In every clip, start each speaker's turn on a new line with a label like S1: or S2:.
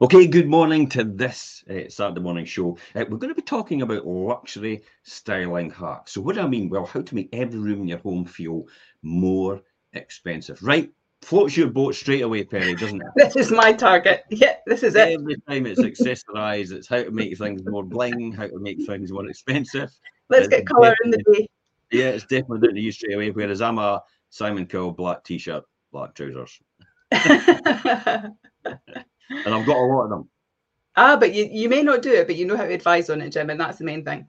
S1: Okay, good morning to this uh, Saturday morning show. Uh, we're going to be talking about luxury styling hacks. So, what do I mean? Well, how to make every room in your home feel more expensive. Right, floats your boat straight away, Perrie, doesn't it?
S2: this is my target. Yeah, this is
S1: it. Every time it's accessorized, it's how to make things more bling, how to make things more expensive.
S2: Let's it's get colour in the day.
S1: Yeah, it's definitely down to you straight away. Whereas I'm a Simon Cowell black t-shirt, black trousers. and I've got a lot of them.
S2: Ah, but you, you may not do it, but you know how to advise on it, Jim, and that's the main thing.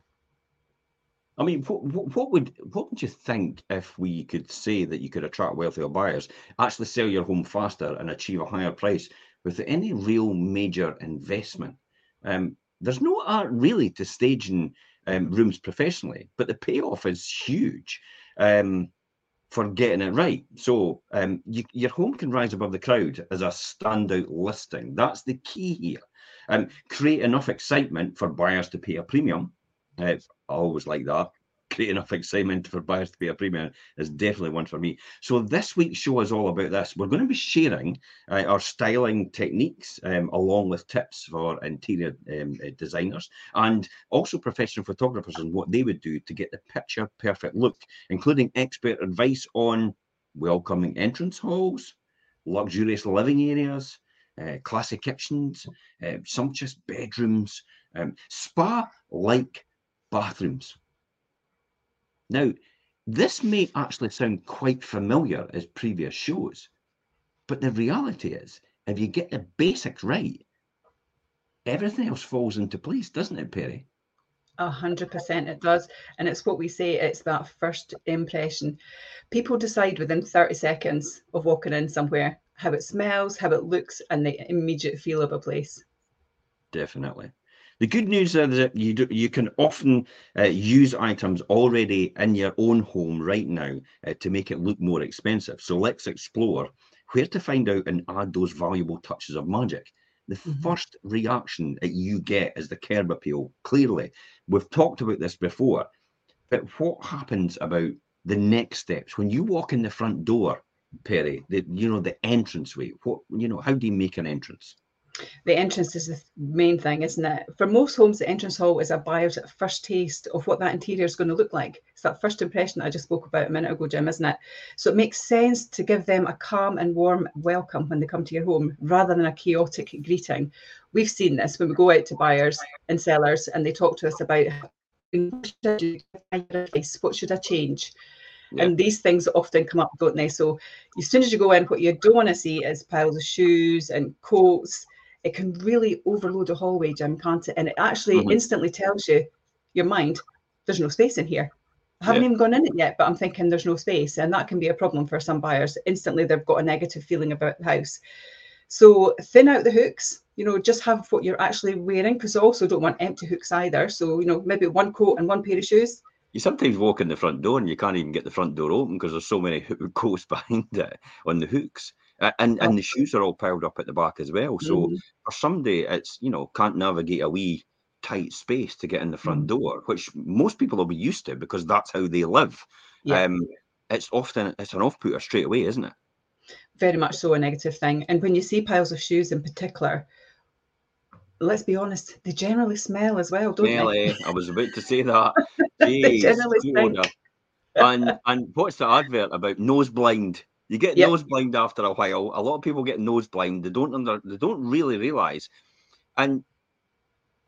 S1: I mean, what, what would what would you think if we could say that you could attract wealthier buyers, actually sell your home faster, and achieve a higher price without any real major investment? Um, there's no art really to staging um, rooms professionally, but the payoff is huge. Um, for getting it right. So um, you, your home can rise above the crowd as a standout listing. That's the key here. Um, create enough excitement for buyers to pay a premium. Uh, I always like that create enough excitement for buyers to pay a premium is definitely one for me. So this week's show is all about this. We're going to be sharing uh, our styling techniques um, along with tips for interior um, uh, designers and also professional photographers and what they would do to get the picture perfect look, including expert advice on welcoming entrance halls, luxurious living areas, uh, classy kitchens, uh, sumptuous bedrooms, um, spa-like bathrooms. Now, this may actually sound quite familiar as previous shows, but the reality is, if you get the basics right, everything else falls into place, doesn't it, Perrie?
S2: A hundred percent it does. And it's what we say, it's that first impression. People decide within 30 seconds of walking in somewhere how it smells, how it looks, and the immediate feel of a place.
S1: Definitely. The good news is that you do, you can often uh, use items already in your own home right now uh, to make it look more expensive. So let's explore where to find out and add those valuable touches of magic. The mm-hmm. first reaction that you get is the curb appeal. Clearly, we've talked about this before, but what happens about the next steps when you walk in the front door, Perrie? The you know the entranceway. What you know? How do you make an entrance?
S2: The entrance is the main thing, isn't it? For most homes, the entrance hall is a buyer's first taste of what that interior is going to look like. It's that first impression that I just spoke about a minute ago, Jim, isn't it? So it makes sense to give them a calm and warm welcome when they come to your home rather than a chaotic greeting. We've seen this when we go out to buyers and sellers and they talk to us about what should I do? What should I change? Yeah. And these things often come up, don't they? So as soon as you go in, what you don't want to see is piles of shoes and coats it can really overload a hallway, Jim, can't it? And it actually mm-hmm. instantly tells you, your mind, there's no space in here. I haven't yeah. even gone in it yet, but I'm thinking there's no space. And that can be a problem for some buyers. Instantly, they've got a negative feeling about the house. So thin out the hooks, you know, just have what you're actually wearing because I also don't want empty hooks either. So, you know, maybe one coat and one pair of shoes.
S1: You sometimes walk in the front door and you can't even get the front door open because there's so many coats behind it on the hooks and and the shoes are all piled up at the back as well. So mm-hmm. for somebody, it's you know can't navigate a wee tight space to get in the front mm-hmm. door, which most people will be used to because that's how they live. Yeah. Um, it's often it's an off putter straight away, isn't it?
S2: Very much so a negative thing. And when you see piles of shoes in particular, let's be honest, they generally smell as well, don't
S1: they? I was about to say that. Jeez, they generally and and what's the advert about nose blind? You get yep. nose blind after a while. A lot of people get nose blind. They don't under, they don't really realize. And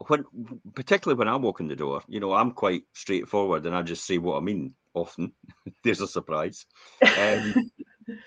S1: when particularly when I walk in the door, you know, I'm quite straightforward and I just say what I mean often. There's a surprise. Um,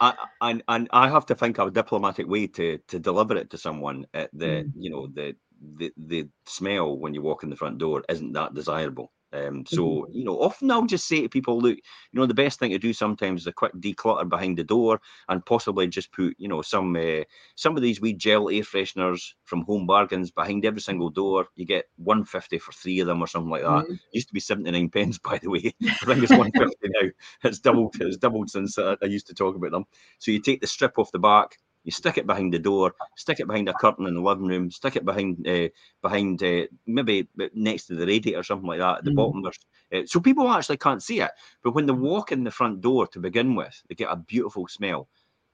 S1: I, and and I have to think of a diplomatic way to to deliver it to someone at the mm. you know the the the smell when you walk in the front door isn't that desirable. Um, so mm-hmm. you know, often I'll just say to people, look, you know, the best thing to do sometimes is a quick declutter behind the door, and possibly just put, you know, some uh, some of these wee gel air fresheners from Home Bargains behind every single door. You get one fifty for three of them or something like that. Mm-hmm. Used to be seventy nine pence, by the way. I think it's one fifty now. It's doubled. It's doubled since uh, I used to talk about them. So you take the strip off the back, you stick it behind the door, stick it behind a curtain in the living room, stick it behind uh, behind uh, maybe next to the radiator or something like that at the mm. bottom. Uh, so people actually can't see it, but when they walk in the front door to begin with, they get a beautiful smell.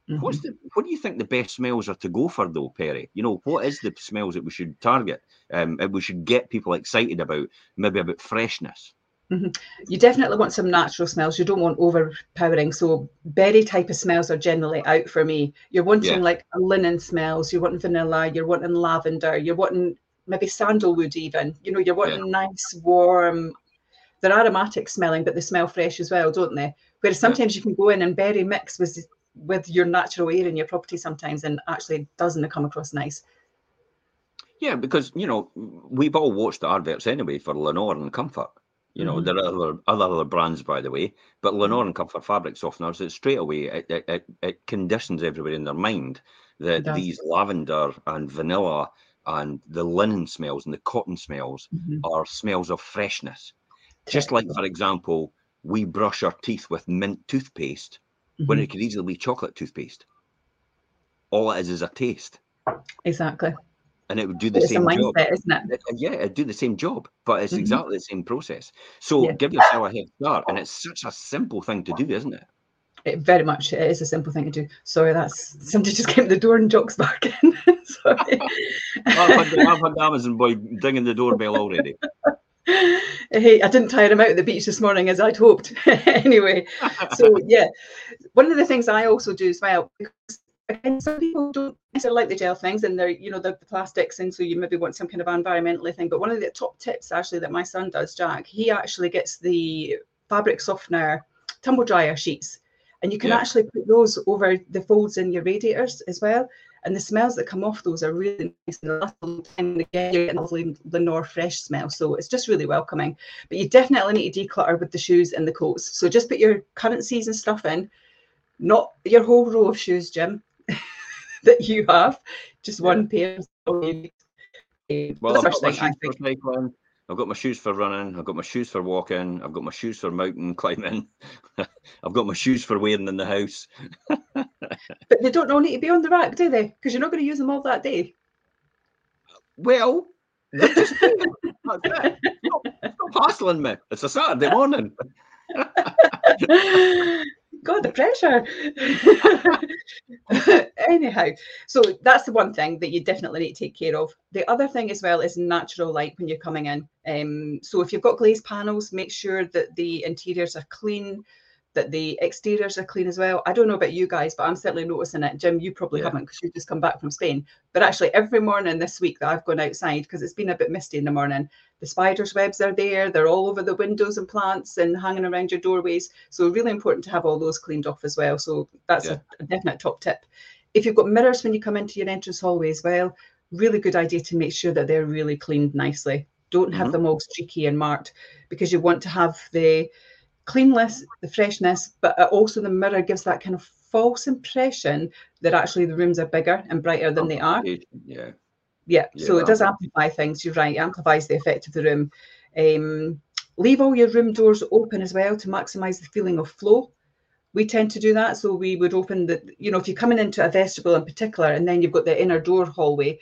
S1: Mm-hmm. What's the what do you think the best smells are to go for though, Perrie? You know, what is the smells that we should target? Um, we should get people excited about, maybe about freshness.
S2: Mm-hmm. You definitely want some natural smells. You don't want overpowering. So berry type of smells are generally out for me. You're wanting yeah. like linen smells. You're wanting vanilla. You're wanting lavender. You're wanting maybe sandalwood even. You know, you're wanting yeah. nice warm. They're aromatic smelling, but they smell fresh as well, don't they? Whereas sometimes yeah. you can go in and berry mix with with your natural air in your property sometimes, and actually doesn't come across nice.
S1: Yeah, because you know we've all watched the adverts anyway for Lenor and Comfort you know, mm-hmm. there are other, other brands, by the way, but Lenor and Comfort fabric softeners, it straight away it, it, it conditions everybody in their mind that these lavender and vanilla and the linen smells and the cotton smells mm-hmm. are smells of freshness. Just like, for example, we brush our teeth with mint toothpaste mm-hmm. when it could easily be chocolate toothpaste. All it is is a taste.
S2: Exactly
S1: and it would do the it's same
S2: mindset,
S1: job.
S2: Isn't it?
S1: Yeah, it'd do the same job, but it's mm-hmm. exactly the same process. So yeah. give yourself a head start, and it's such a simple thing to do, isn't it?
S2: It very much it is a simple thing to do. Sorry, that's somebody just came to the door and jokes back in. Sorry.
S1: I've, had, I've had Amazon boy dinging the doorbell already.
S2: Hey, I didn't tire him out at the beach this morning as I'd hoped. anyway, so yeah, one of the things I also do as well, because again, some people don't necessarily like the gel things and they're, you know, the, the plastics, and so you maybe want some kind of environmentally thing. But one of the top tips actually that my son does, Jack, he actually gets the fabric softener tumble dryer sheets. And you can yeah. actually put those over the folds in your radiators as well. And the smells that come off those are really nice and last a long time. And again, you're getting a lovely Lenor fresh smell. So it's just really welcoming. But you definitely need to declutter with the shoes and the coats. So just put your current season stuff in, not your whole row of shoes, Jim. that you have, just one pair. Well,
S1: I've got, my shoes for cycling, I've got my shoes for running. I've got my shoes for walking. I've got my shoes for mountain climbing. I've got my shoes for wearing in the house.
S2: but they don't all need to be on the rack, do they? Because you're not going to use them all that day.
S1: Well, just, stop, stop hassling me. It's a Saturday morning.
S2: God, the pressure. Anyhow, so that's the one thing that you definitely need to take care of. The other thing as well is natural light when you're coming in. Um, so if you've got glazed panels, make sure that the interiors are clean that the exteriors are clean as well. I don't know about you guys, but I'm certainly noticing it. Jim, you probably yeah. haven't because you've just come back from Spain. But actually, every morning this week that I've gone outside, because it's been a bit misty in the morning, the spiders' webs are there. They're all over the windows and plants and hanging around your doorways. So, really important to have all those cleaned off as well. So, that's yeah. a, a definite top tip. If you've got mirrors when you come into your entrance hallway as well, really good idea to make sure that they're really cleaned nicely. Don't have mm-hmm. them all streaky and marked because you want to have the cleanliness, the freshness, but also the mirror gives that kind of false impression that actually the rooms are bigger and brighter than they are.
S1: Yeah.
S2: Yeah, so it does amplify things. You're right, it amplifies the effect of the room. Um, leave all your room doors open as well to maximize the feeling of flow. We tend to do that. So we would open the, you know, if you're coming into a vestibule in particular, and then you've got the inner door hallway,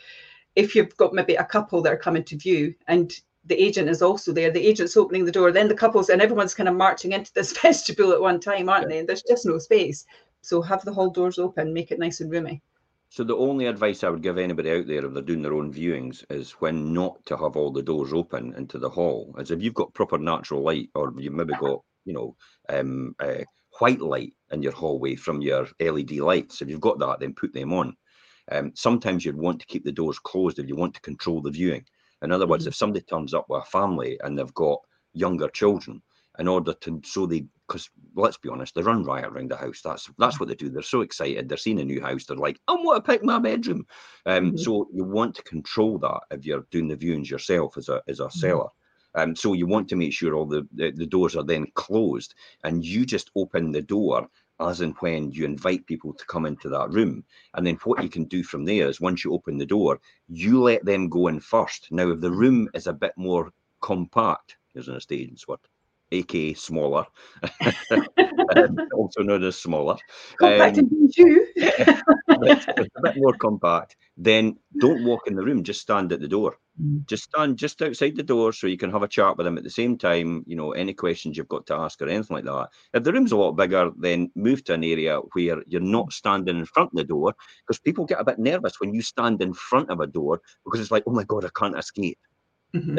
S2: if you've got maybe a couple that are coming to view and the agent is also there. The agent's opening the door, then the couples, and everyone's kind of marching into this vestibule at one time, aren't yeah. they? And there's just no space. So have the hall doors open, make it nice and roomy.
S1: So the only advice I would give anybody out there if they're doing their own viewings is when not to have all the doors open into the hall. As if you've got proper natural light, or you've maybe got you know um, uh, white light in your hallway from your LED lights. If you've got that, then put them on. Um, sometimes you'd want to keep the doors closed if you want to control the viewing. In other words, mm-hmm. if somebody turns up with a family and they've got younger children, in order to so they because let's be honest, they run riot around the house. That's that's what they do. They're so excited. They're seeing a new house. They're like, I want to pick my bedroom. Um, mm-hmm. So you want to control that if you're doing the viewings yourself as a as a mm-hmm. seller. Um, so you want to make sure all the, the, the doors are then closed, and you just open the door as and when you invite people to come into that room. And then what you can do from there is once you open the door, you let them go in first. Now, if the room is a bit more compact, here's an estate word, aka smaller, also known as smaller.
S2: Compact um, and you.
S1: a bit more compact. Then don't walk in the room. Just stand at the door. Mm. Just stand just outside the door so you can have a chat with them at the same time. You know, any questions you've got to ask or anything like that. If the room's a lot bigger, then move to an area where you're not standing in front of the door because people get a bit nervous when you stand in front of a door because it's like, oh my god, I can't escape. Mm-hmm.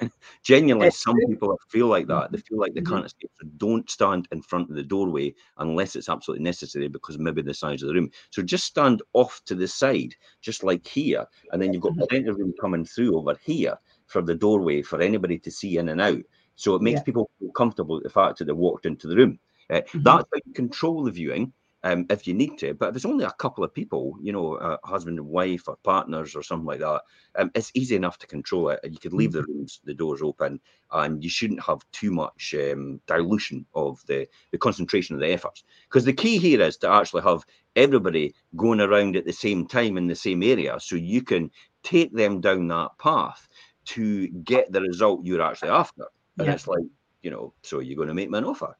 S1: Genuinely, some people feel like that. They feel like they mm-hmm. can't escape. So don't stand in front of the doorway unless it's absolutely necessary because maybe the size of the room. So just stand off to the side, just like here, and then you've got mm-hmm. plenty of room coming through over here for the doorway for anybody to see in and out. So it makes yeah. people feel comfortable with the fact that they walked into the room. Uh, mm-hmm. That's how you control the viewing um, if you need to. But if it's only a couple of people, you know, a husband and wife or partners or something like that, um, it's easy enough to control it. You could leave the mm-hmm. rooms, the doors open, and you shouldn't have too much um, dilution of the, the concentration of the efforts. Because the key here is to actually have everybody going around at the same time in the same area so you can take them down that path to get the result you're actually after. And yeah. it's like, you know, so you're going to make me an offer.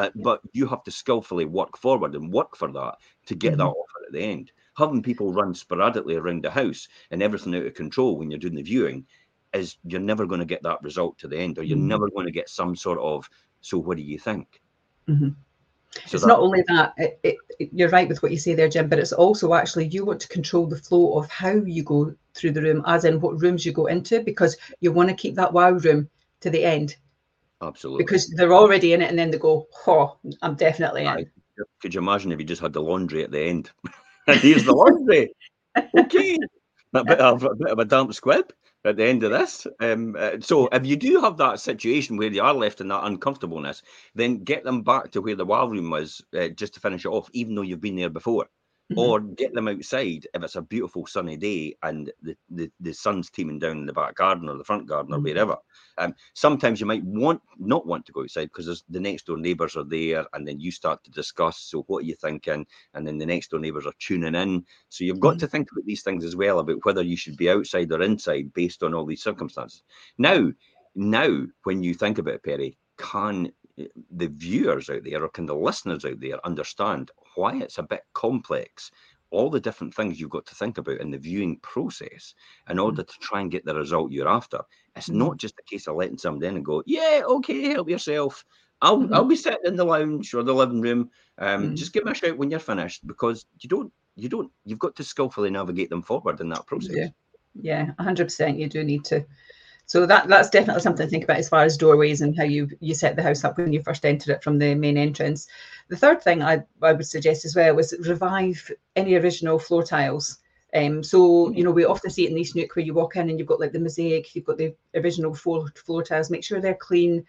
S1: Uh, but you have to skillfully work forward and work for that to get mm-hmm. that offer at the end. Having people run sporadically around the house and everything out of control when you're doing the viewing is you're never going to get that result to the end, or you're mm-hmm. never going to get some sort of. So, what do you think?
S2: Mm-hmm. So it's that, not only that it, it, it, you're right with what you say there jim but it's also actually you want to control the flow of how you go through the room as in what rooms you go into because you want to keep that wow room to the end
S1: Absolutely.
S2: Because they're already in it and then they go, oh, I'm definitely in.
S1: Could you imagine if you just had the laundry at the end? and here's the laundry. okay. A bit, of, a bit of a damp squib at the end of this. Um, uh, so if you do have that situation where you are left in that uncomfortableness, then get them back to where the wow room was uh, just to finish it off, even though you've been there before. Mm-hmm. Or get them outside if it's a beautiful sunny day and the, the, the sun's teeming down in the back garden or the front garden or mm-hmm. wherever. Um, sometimes you might want not want to go outside because the next door neighbours are there, and then you start to discuss. So what are you thinking? And then the next door neighbours are tuning in. So you've got mm-hmm. to think about these things as well about whether you should be outside or inside based on all these circumstances. Now, now when you think about it, Perrie, can the viewers out there or can the listeners out there understand why it's a bit complex all the different things you've got to think about in the viewing process in mm. order to try and get the result you're after. It's mm-hmm. not just a case of letting somebody in and go, yeah, okay, help yourself. I'll mm-hmm. I'll be sitting in the lounge or the living room. Um, mm-hmm. Just give me a shout when you're finished because you don't you don't you've got to skillfully navigate them forward in that process.
S2: Yeah, yeah, hundred percent. You do need to so that that's definitely something to think about as far as doorways and how you you set the house up when you first enter it from the main entrance. The third thing I, I would suggest as well was revive any original floor tiles. Um, so you know we often see it in East Neuk where you walk in and you've got like the mosaic, you've got the original floor floor tiles. Make sure they're clean,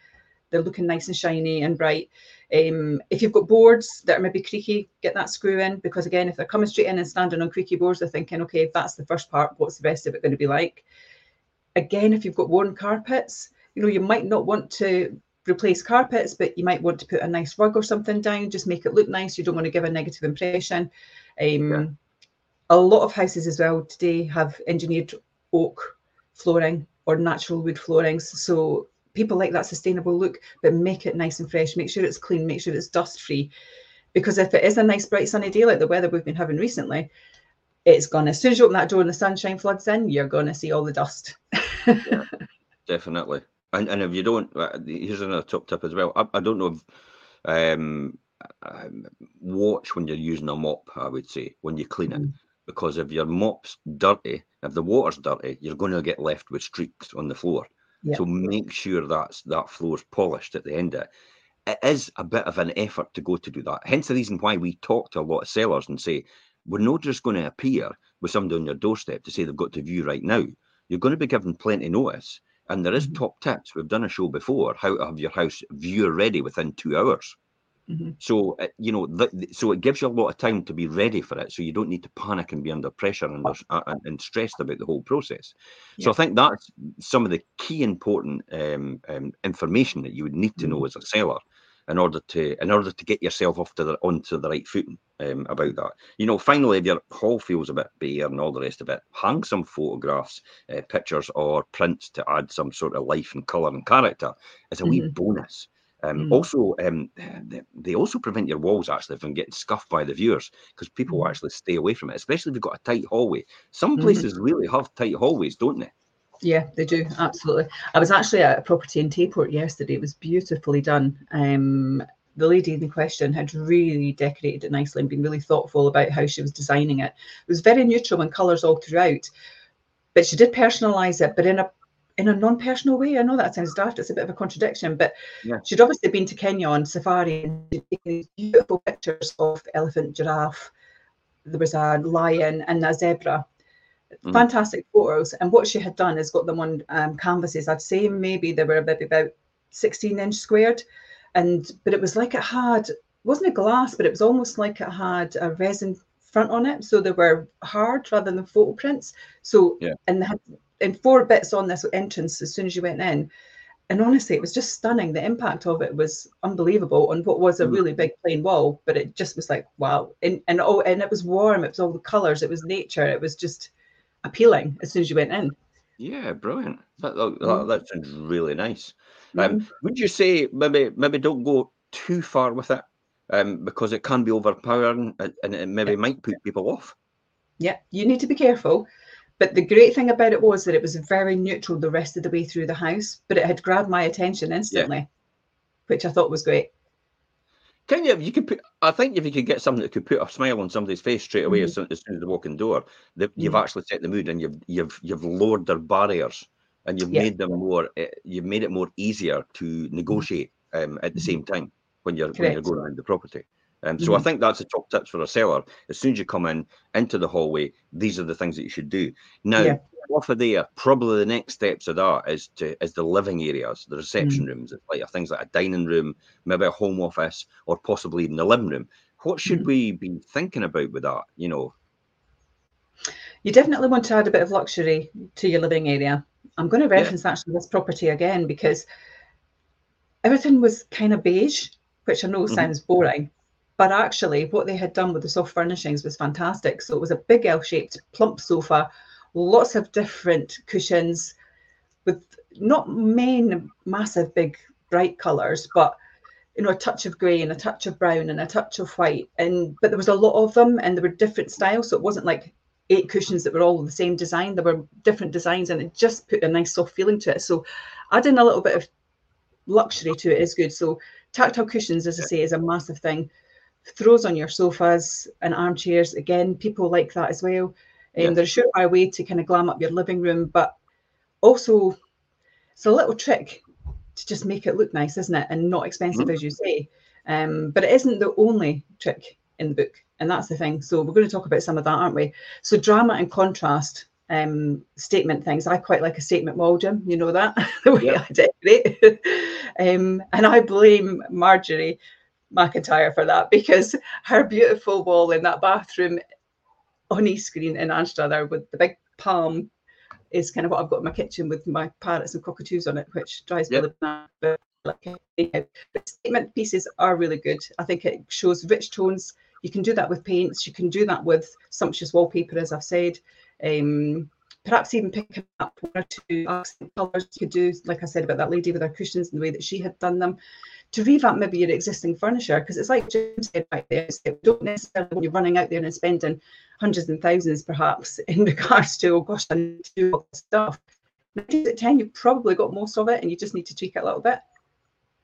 S2: they're looking nice and shiny and bright. Um, if you've got boards that are maybe creaky, get that screw in because again, if they're coming straight in and standing on creaky boards, they're thinking, okay, if that's the first part, what's the rest of it going to be like? Again, if you've got worn carpets, you know, you might not want to replace carpets, but you might want to put a nice rug or something down, just make it look nice. You don't want to give a negative impression. Um, yeah. A lot of houses as well today have engineered oak flooring or natural wood floorings. So people like that sustainable look, but make it nice and fresh. Make sure it's clean, make sure it's dust free. Because if it is a nice, bright, sunny day like the weather we've been having recently, it's gonna as soon as you open that door and the sunshine floods in, you're gonna see all the dust.
S1: yeah, definitely. And and if you don't, uh, here's another top tip as well. I, I don't know if um, um, watch when you're using a mop. I would say when you clean it, mm. because if your mop's dirty, if the water's dirty, you're going to get left with streaks on the floor. Yep. So make sure that's that floor's polished at the end of it. It is a bit of an effort to go to do that. Hence the reason why we talk to a lot of sellers and say, we're not just going to appear with somebody on your doorstep to say they've got to view right now. You're going to be given plenty notice. And there is mm-hmm. top tips. We've done a show before how to have your house view ready within two hours. Mm-hmm. So uh, you know, th- so it gives you a lot of time to be ready for it. So you don't need to panic and be under pressure and, uh, and, and stressed about the whole process. Yeah. So I think that's some of the key important um, um, information that you would need to know mm-hmm. as a seller in order to in order to get yourself off to the onto the right footing um, about that. You know, finally, if your hall feels a bit bare and all the rest of it, hang some photographs, uh, pictures, or prints to add some sort of life and colour and character as a mm-hmm. wee bonus. Um,
S2: Mm.
S1: Also, um, they, they also prevent your walls actually from getting scuffed by the viewers because people will
S2: Mhm.
S1: actually stay away from it, especially if you've got a tight hallway. Some
S2: Mhm.
S1: places really have tight hallways, don't they?
S2: Yeah, they do absolutely. I was actually at a property in Tayport yesterday. It was beautifully done. Um, the lady in question had really decorated it nicely and been really thoughtful about how she was designing it. It was very neutral in colours all throughout, but she did personalise it, but in a in a non-personal way. I know that sounds daft; it's a bit of a contradiction, but
S1: Yeah.
S2: she'd obviously been to Kenya on safari and she'd taken these beautiful pictures of elephant, giraffe. There was a lion and a zebra
S1: Mhm.
S2: fantastic photos. And what she had done is got them on um, canvases. I'd say maybe they were maybe about 16 inch squared. And but it was like it had wasn't a glass, but it was almost like it had a resin front on it. So they were hard rather than photo prints. So
S1: Yeah.
S2: and they had and four bits on this entrance as soon as you went in. And honestly, it was just stunning. The impact of it was unbelievable on what was a
S1: Mm.
S2: really big plain wall, but it just was like wow. And and oh, and it was warm. It was all the colours. It was nature. It was just appealing as soon as you went in.
S1: Yeah, brilliant. That, that,
S2: Mm.
S1: that sounds really nice. Um, would you say maybe maybe don't go too far with it um, because it can be overpowering and, and it maybe might put people off?
S2: Yeah, you need to be careful. But the great thing about it was that it was very neutral the rest of the way through the house, but it had grabbed my attention instantly, which I thought was great.
S1: Can you? You could put. I think if you could get something that could put a smile on somebody's face straight away as, soon, as soon as they walk in the door, they, you've
S2: Mhm.
S1: actually set the mood and you've you've you've lowered their barriers and you've
S2: Yeah.
S1: made them more. eh, You've made it more easier to negotiate um, at the
S2: Mhm.
S1: same time when you're when you're going around the property. Um, so I
S2: Mhm.
S1: think that's the top tips for a seller. As soon as you come in into the hallway, these are the things that you should do. Now,
S2: Yeah.
S1: off of there, probably the next steps of that is to is the living areas, the reception rooms, like things like a dining room, maybe a home office, or possibly even the living room. What should
S2: Mhm.
S1: we be thinking about with that? You know,
S2: You definitely want to add a bit of luxury to your living area. I'm going to reference actually this property again because everything was kind of beige, which I know
S1: Mhm.
S2: sounds boring, but actually what they had done with the soft furnishings was fantastic. So it was a big L-shaped plump sofa, lots of different cushions with not main massive big bright colours, but you know, a touch of grey and a touch of brown and a touch of white. And but there was a lot of them and they were different styles. So it wasn't like eight cushions that were all the same design. There were different designs and it just put a nice soft feeling to it. So adding a little bit of luxury to it is good. So tactile cushions, as I say, is a massive thing. Throws on your sofas and armchairs. Again, people like that as well. Um,
S1: Yeah.
S2: They're a surefire way to kind of glam up your living room, but also it's a little trick to just make it look nice, isn't it? And not expensive,
S1: Mhm.
S2: as you say. Um, but it isn't the only trick in the book, and that's the thing. So we're going to talk about some of that, aren't we? So drama and contrast um, statement things. I quite like a statement wall, Jim. You know that the way
S1: Yeah.
S2: I decorate, um, and I blame Marjorie McIntyre for that because her beautiful wall in that bathroom on East Green in Anstruther with the big palm is kind of what I've got in my kitchen with my parrots and cockatoos on it, which drives me
S1: Yep.
S2: really mad. But statement pieces are really good. I think it shows rich tones. You can do that with paints. You can do that with sumptuous wallpaper, as I've said. Um, perhaps even picking up one or two accent colours. You could do, like I said about that lady with her cushions and the way that she had done them, to revamp maybe your existing furniture. Because it's like Jim said right there, don't necessarily when you're running out there and spending hundreds and thousands perhaps in regards to, oh gosh, I need to do all this stuff. Nine times ten, you've probably got most of it and you just need to tweak it a little bit.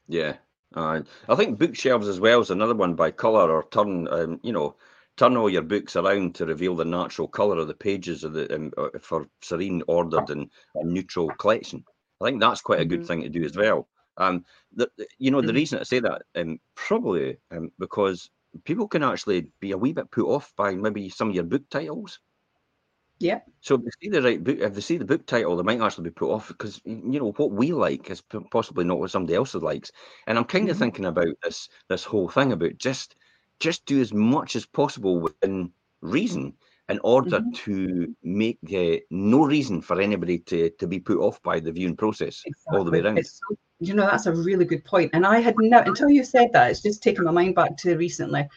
S1: yeah. Uh, I think bookshelves as well is another one by colour or turn. Um, you know, turn all your books around to reveal the natural colour of the pages of the um, for serene, ordered, and, and neutral collection. I think that's quite a good
S2: Mhm.
S1: thing to do as well. Um, the, you know, the
S2: Mhm.
S1: reason I say that um, probably um, because people can actually be a wee bit put off by maybe some of your book titles.
S2: Yeah.
S1: So if they see the right book, if they see the book title, they might actually be put off because you know what we like is possibly not what somebody else likes. And I'm kind of
S2: Mhm.
S1: thinking about this this whole thing about just just do as much as possible within reason in order
S2: Mhm.
S1: to make uh, no reason for anybody to to be put off by the viewing process all the way
S2: Exactly.
S1: around.
S2: It's you know, that's a really good point. And I had no until you said that, it's just taken my mind back to recently.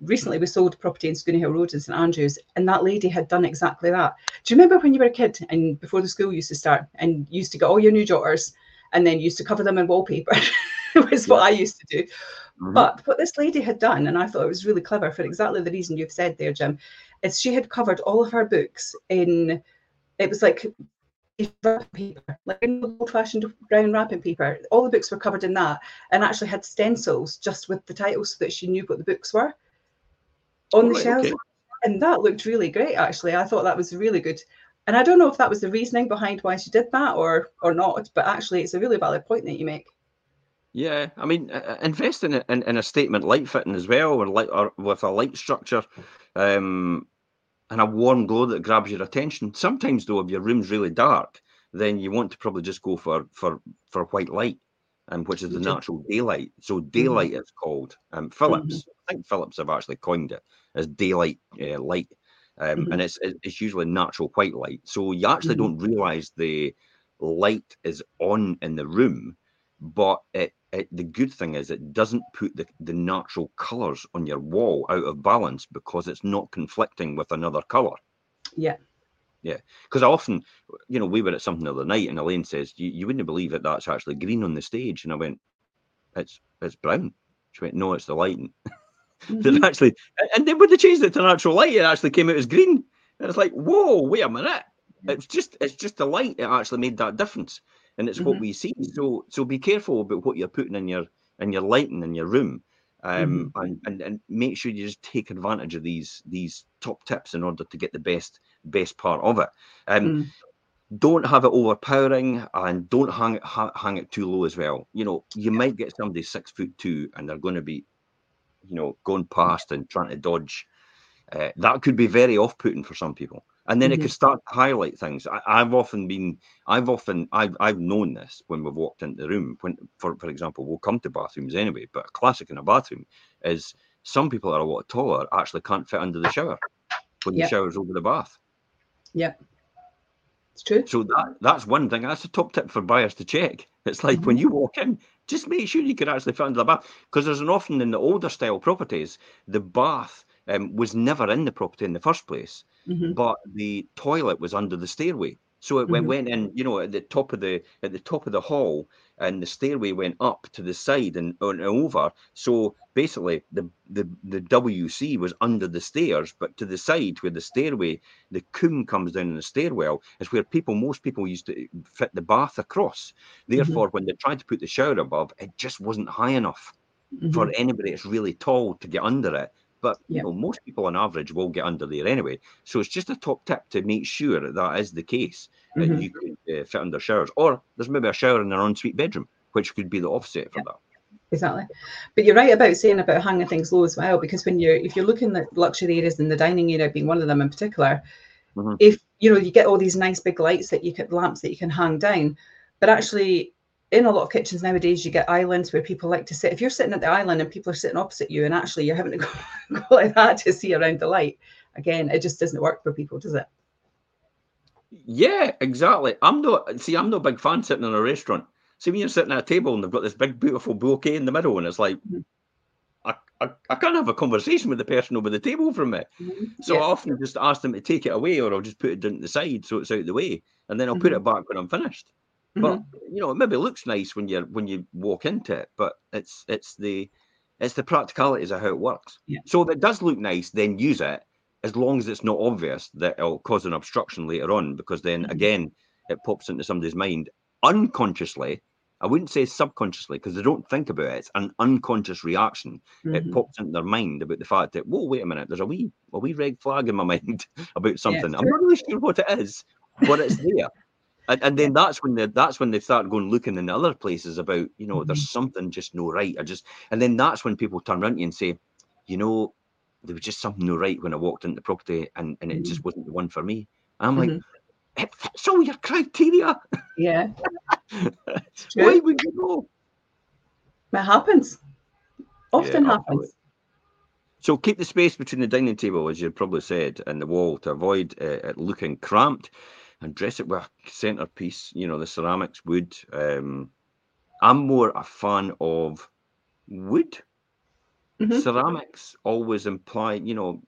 S2: Recently, we sold property in Scoonie Hill Road in St Andrews, and that lady had done exactly that. Do you remember when you were a kid and before the school used to start, and used to get all your new jotters, and then used to cover them in wallpaper, was what I used to do. Mm-hmm. But what this lady had done, and I thought it was really clever for exactly the reason you've said there, Jim, is she had covered all of her books in it was like wrapping paper, like old-fashioned brown wrapping paper. All the books were covered in that, and actually had stencils just with the titles so that she knew what the books were on oh, the shelves. Okay. And that looked really great, actually. I thought that was really good. And I don't know if that was the reasoning behind why she did that or or not, but actually, it's a really valid point that you make.
S1: Yeah, I mean, uh, invest in, a, in, in a statement light fitting as well, or light or with a light structure. Um, and a warm glow that grabs your attention. Sometimes, though, if your room's really dark, then you want to probably just go for for for white light, um, which is the natural daylight. So mm-hmm. daylight is called. Um, Philips, mm-hmm. I think Philips have actually coined it as daylight uh, light, um, mm-hmm. and it's it's usually natural white light. So you actually mm-hmm. don't realize the light is on in the room, but it it, the good thing is it doesn't put the, the natural colors on your wall out of balance because it's not conflicting with another color.
S2: Yeah.
S1: Yeah. Because I often, you know, we were at something the other night and Elaine says, you, you wouldn't believe that that's actually green on the stage. And I went, it's it's brown. She went, no, it's the lighting. Mm-hmm. actually, and then when they changed it to natural light, it actually came out as green. And it's like, whoa, wait a minute. It's just it's just the light that actually made that difference and it's mm-hmm. what we see. So so be careful about what you're putting in your in your lighting in your room, um, mm-hmm. and, and and make sure you just take advantage of these these top tips in order to get the best best part of it. Um, mm. Don't have it overpowering, and don't hang it ha- hang it too low as well. You know, you might get somebody six foot two, and they're going to be, you know, going past and trying to dodge. Uh, that could be very off-putting for some people and then mm-hmm. it could start to highlight things. I, have often been, I've often, I've, I've known this when we've walked into the room. When, for for example, we'll come to bathrooms anyway, but a classic in a bathroom is some people are a lot taller actually can't fit under the shower when yep. the shower's over the bath.
S2: Yeah, it's true.
S1: So that that's one thing. That's a top tip for buyers to check. It's like mm-hmm. when you walk in, just make sure you can actually fit under the bath because there's an often in the older style properties the bath um, was never in the property in the first place, mm-hmm. but the toilet was under the stairway. So it mm-hmm. went in, you know, at the top of the at the top of the hall, and the stairway went up to the side and, and over. So basically, the, the the WC was under the stairs, but to the side where the stairway, the coombe comes down in the stairwell, is where people, most people, used to fit the bath across. Mm-hmm. Therefore, mm-hmm. when they tried to put the shower above, it just wasn't high enough for mm-hmm. anybody that's really tall to get under it. But yep. you know, most people on average will get under there anyway. So it's just a top tip to make sure that that is the case that mm-hmm. you can uh, fit under showers, or there's maybe a shower in their ensuite bedroom, which could be the offset for yep. that.
S2: Exactly, but you're right about saying about hanging things low as well, because when you're if you're looking at luxury areas and the dining area being one of them in particular, mm-hmm. if you know you get all these nice big lights that you can lamps that you can hang down, but actually in a lot of kitchens nowadays, you get islands where people like to sit. If you're sitting at the island and people are sitting opposite you, and actually you're having to go, go like that to see around the light, again, it just doesn't work for people, does it?
S1: Yeah, exactly. I'm not see, I'm not a big fan sitting in a restaurant. See, when you're sitting at a table and they've got this big, beautiful bouquet in the middle, and it's like, mm-hmm. I, I, I, can't have a conversation with the person over the table from me. Mm-hmm. So yeah. I often just ask them to take it away, or I'll just put it down to the side so it's out of the way, and then I'll mm-hmm. put it back when I'm finished. But mm-hmm. you know, it maybe looks nice when you when you walk into it, but it's it's the it's the practicalities of how it works. Yeah. So if it does look nice, then use it as long as it's not obvious that it'll cause an obstruction later on, because then mm-hmm. again it pops into somebody's mind unconsciously. I wouldn't say subconsciously because they don't think about it. It's an unconscious reaction. Mm-hmm. It pops into their mind about the fact that, whoa, wait a minute, there's a wee a wee red flag in my mind about something. Yeah, I'm not really sure what it is, but it's there and, and then that's when they that's when they start going looking in other places about you know mm-hmm. there's something just no right. I just and then that's when people turn around to you and say you know there was just something no right when I walked into the property and and it mm-hmm. just wasn't the one for me. And I'm mm-hmm. like it fits all your criteria.
S2: Yeah.
S1: Why would you go?
S2: It happens. Often yeah, happens.
S1: So keep the space between the dining table, as you probably said, and the wall to avoid uh, it looking cramped and dress it with a centerpiece, you know, the ceramics, wood. Um, I'm more a fan of wood. Mm-hmm. Ceramics always imply, you know,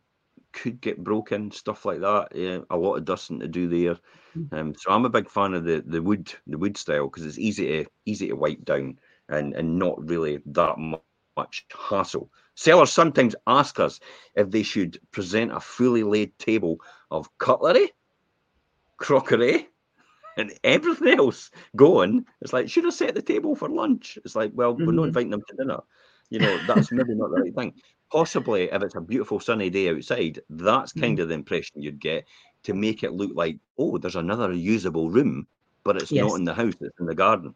S1: could get broken, stuff like that. Yeah, a lot of dusting to do there. Mm. Um, so I'm a big fan of the the wood, the wood style because it's easy to easy to wipe down. and and not really that much hassle. Sellers sometimes ask us if they should present a fully laid table of cutlery, crockery, and everything else going. It's like, should I set the table for lunch? It's like, well, mm-hmm. we're not mm-hmm. inviting them to dinner. You know, that's maybe not the right thing. Possibly, if it's a beautiful sunny day outside, that's kind mm-hmm. of the impression you'd get to make it look like, oh, there's another usable room, but it's yes. not in the house, it's in the garden.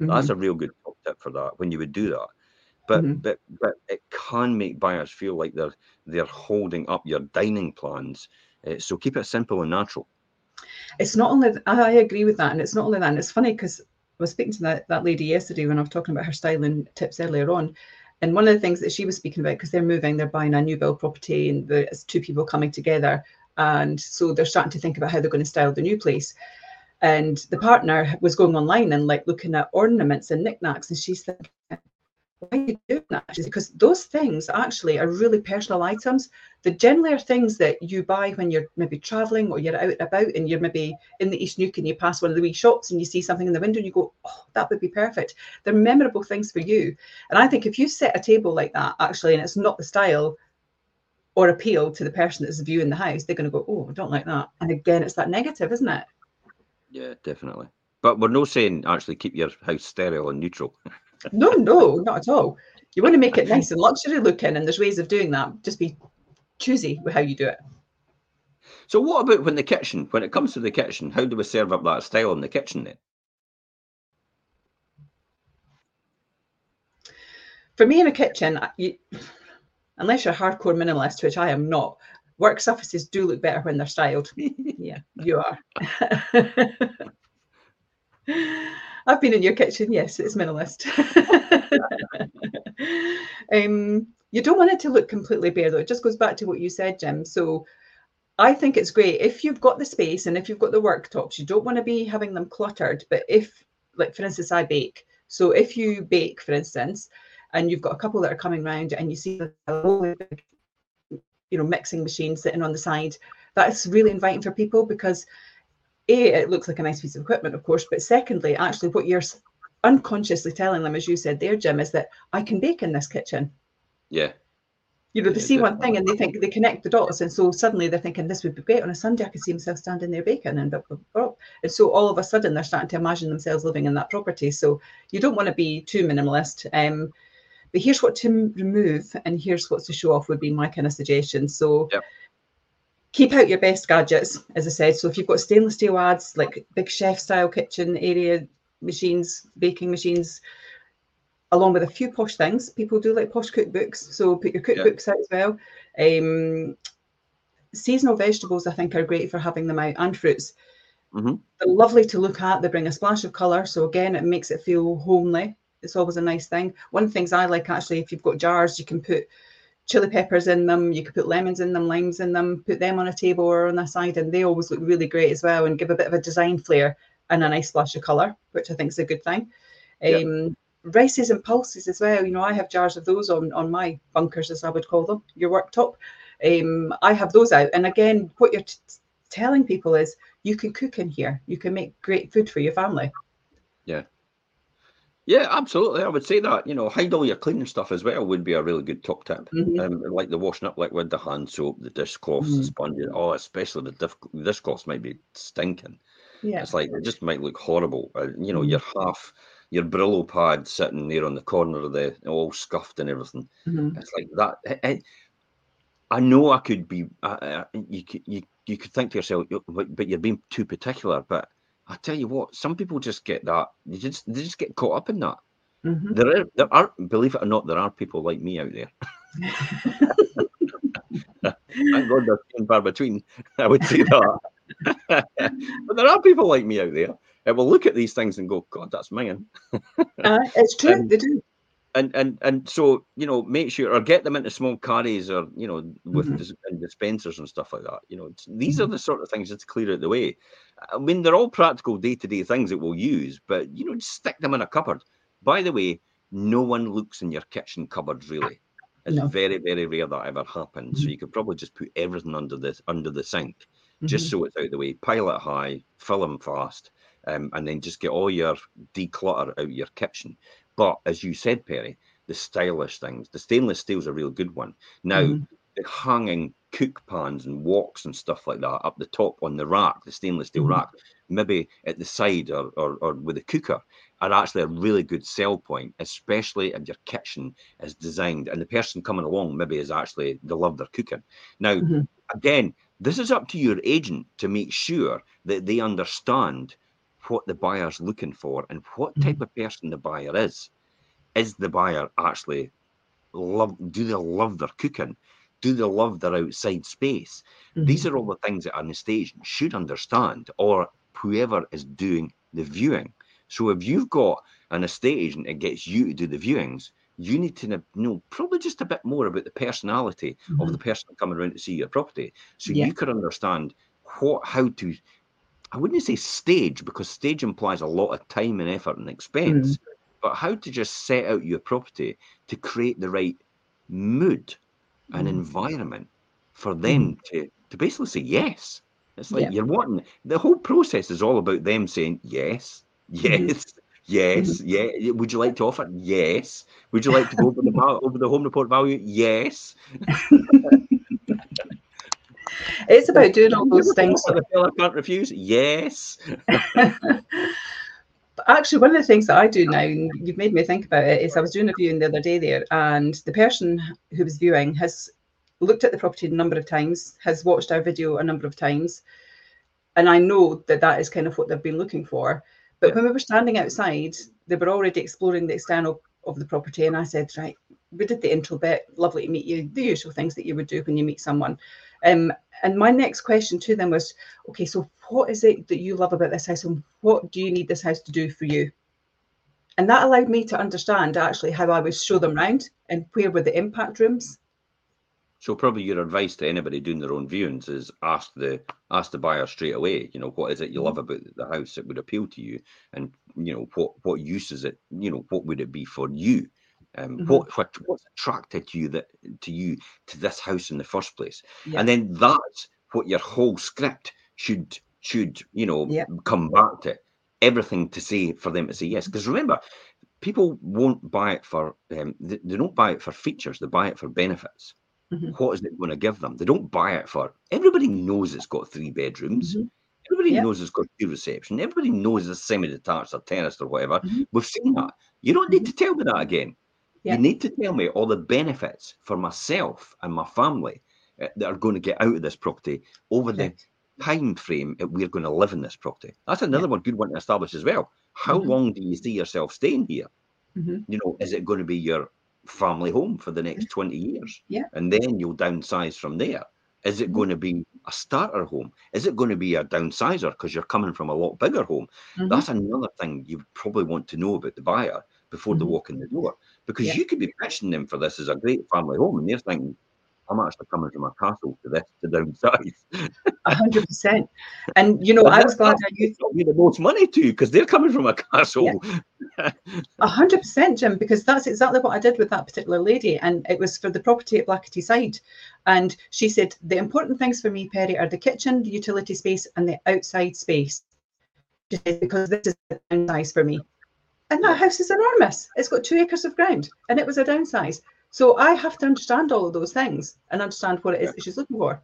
S1: Mm-hmm. That's a real good tip for that when you would do that. But mm-hmm. but but it can make buyers feel like they're they're holding up your dining plans. Uh, so keep it simple and natural.
S2: It's not only I agree with that, and it's not only that. And it's funny because I was speaking to that, that lady yesterday when I was talking about her styling tips earlier on. And one of the things that she was speaking about, because they're moving, they're buying a new build property, and there's two people coming together. And so they're starting to think about how they're going to style the new place. And the partner was going online and like looking at ornaments and knickknacks. And she's thinking, why are you doing that? Because those things actually are really personal items. The generally are things that you buy when you're maybe traveling or you're out about and you're maybe in the East Neuk and you pass one of the wee shops and you see something in the window and you go, oh, that would be perfect. They're memorable things for you. And I think if you set a table like that, actually, and it's not the style or appeal to the person that's viewing the house, they're going to go, oh, I don't like that. And again, it's that negative, isn't it?
S1: Yeah, definitely. But we're not saying actually keep your house sterile and neutral.
S2: no, no, not at all. You want to make it nice and luxury looking, and there's ways of doing that. Just be choosy with how you do it.
S1: So, what about when the kitchen? When it comes to the kitchen, how do we serve up that style in the kitchen then?
S2: For me, in a kitchen, you, unless you're a hardcore minimalist, which I am not, work surfaces do look better when they're styled. yeah, you are. I've been in your kitchen. Yes, it's minimalist. um, you don't want it to look completely bare, though. It just goes back to what you said, Jim. So I think it's great if you've got the space and if you've got the worktops, you don't want to be having them cluttered. But if, like, for instance, I bake. So if you bake, for instance, and you've got a couple that are coming around and you see a you know mixing machine sitting on the side that's really inviting for people because a, it looks like a nice piece of equipment, of course, but secondly, actually, what you're unconsciously telling them, as you said there, Jim, is that I can bake in this kitchen.
S1: Yeah.
S2: You know, they yeah, see one thing and they think they connect the dots, and so suddenly they're thinking this would be great on a Sunday. I could see myself standing there baking, and blah, blah, blah. and so all of a sudden they're starting to imagine themselves living in that property. So you don't want to be too minimalist. Um, but here's what to remove, and here's what to show off would be my kind of suggestion. So. Yep keep out your best gadgets, as I said. So if you've got stainless steel ads, like big chef style kitchen area machines, baking machines, along with a few posh things. People do like posh cookbooks, so put your cookbooks yeah. out as well. Um, seasonal vegetables, I think, are great for having them out, and fruits. Mm-hmm. They're lovely to look at. They bring a splash of colour, so again, it makes it feel homely. It's always a nice thing. One of the things I like actually, if you've got jars, you can put chili peppers in them. You could put lemons in them, limes in them, put them on a table or on the side, and they always look really great as well and give a bit of a design flair and a nice splash of colour, which I think is a good thing. Yep. Um, rices and pulses as well. You know, I have jars of those on on my bunkers, as I would call them, your worktop. Um, I have those out, and again, what you're t- telling people is you can cook in here. You can make great food for your family.
S1: Yeah, yeah, absolutely. I would say that. You know, hide all your cleaning stuff as well would be a really good top tip. Mm-hmm. Um, like the washing up liquid, the hand soap, the dishcloths, mm-hmm. the sponges. Oh, especially the diff- dishcloths might be stinking. Yeah, it's like it just might look horrible. Uh, you know, mm-hmm. your half your Brillo pad sitting there on the corner of the all scuffed and everything. Mm-hmm. It's like that. It, it, I know I could be. Uh, uh you could you you could think to yourself, but, but you're being too particular. But I tell you what, some people just get that. They just they just get caught up in that. Mm-hmm. There are there are believe it or not, there are people like me out there. Thank God they're few far between. I would say that. but there are people like me out there that will look at these things and go, God, that's mine.
S2: uh, it's true, they do
S1: and and and so you know make sure or get them into small carries or you know with mm-hmm. dispensers and stuff like that you know these mm-hmm. are the sort of things that's clear out the way i mean they're all practical day-to-day things that we'll use but you know just stick them in a cupboard by the way no one looks in your kitchen cupboards really it's no. very very rare that ever happens mm-hmm. so you could probably just put everything under this under the sink just mm-hmm. so it's out of the way pile it high fill them fast um, and then just get all your declutter out your kitchen But as you said, Perrie, the stylish things, the stainless steel's a real good one. Now, mm. the hanging cook pans and woks and stuff like that up the top on the rack, the stainless steel mm. rack, maybe at the side or, or, or with a cooker, are actually a really good sell point, especially if your kitchen is designed and the person coming along maybe is actually they love their cooking. Now, mm-hmm. again, this is up to your agent to make sure that they understand what the buyer's looking for and what mm-hmm. type of person the buyer is. Is the buyer actually love? Do they love their cooking? Do they love their outside space? Mm-hmm. These are all the things that an estate agent should understand, or whoever is doing the viewing. So if you've got an estate agent that gets you to do the viewings, you need to know probably just a bit more about the personality mm-hmm. of the person coming around to see your property, so yeah. you could understand what how to. I wouldn't say stage because stage implies a lot of time and effort and expense, mm-hmm. but how to just set out your property to create the right mood and mm-hmm. environment for them mm-hmm. to to basically say yes. It's like yeah. you're wanting the whole process is all about them saying yes, mm-hmm. yes, yes, mm-hmm. yeah. Would you like to offer? Yes. Would you like to go over the over the home report value? Yes.
S2: it's about doing all those things.
S1: So I can't refuse. Yes.
S2: actually, one of the things that I do now, and you've made me think about it, is I was doing a viewing the other day there, and the person who was viewing has looked at the property a number of times, has watched our video a number of times, and I know that that is kind of what they've been looking for. But yeah. when we were standing outside, they were already exploring the external of the property, and I said, right, we did the intro bit. Lovely to meet you. The usual things that you would do when you meet someone. Um, and my next question to them was, okay, so what is it that you love about this house, and what do you need this house to do for you? And that allowed me to understand actually how I would show them around and where were the impact rooms
S1: so probably your advice to anybody doing their own viewings is ask the ask the buyer straight away. You know, what is it you love mm-hmm. about the house that would appeal to you, and you know what what use is it? You know, what would it be for you? Um, mm-hmm. what, what what's attracted to you that to you to this house in the first place? Yeah. And then that's what your whole script should should you know yeah. come back to everything to say for them to say yes. Because remember, people won't buy it for um, they, they don't buy it for features; they buy it for benefits. Mm-hmm. What is it going to give them? They don't buy it for. Everybody knows it's got three bedrooms. Mm-hmm. Everybody yep. knows it's got two reception. Everybody knows it's semi-detached or terraced or whatever. Mm-hmm. We've seen that. You don't need to mm-hmm. tell me that again. Yep. You need to tell me all the benefits for myself and my family uh, that are going to get out of this property over the time frame that we're going to live in this property. That's another yep. one good one to establish as well. How mm-hmm. long do you see yourself staying here? Mm-hmm. You know, is it going to be your family home for the next 20 years.
S2: Yeah.
S1: And then you'll downsize from there. Is it mm-hmm. going to be a starter home? Is it going to be a downsizer because you're coming from a lot bigger home? Mm-hmm. That's another thing you probably want to know about the buyer before mm-hmm. they walk in the door. Because yeah. you could be pitching them for this as a great family home and they're thinking, I'm actually coming from a castle to this to downsize.
S2: A hundred percent. And you know, I was glad I
S1: used you the most money too, because they're coming from a castle.
S2: A hundred percent, Jim, because that's exactly what I did with that particular lady. And it was for the property at Blacketyside. And she said, the important things for me, Perrie, are the kitchen, the utility space, and the outside space. She said, because this is a downsize for me. And that house is enormous. It's got two acres of ground and it was a downsize. So I have to understand all of those things and understand what it is that she's looking for,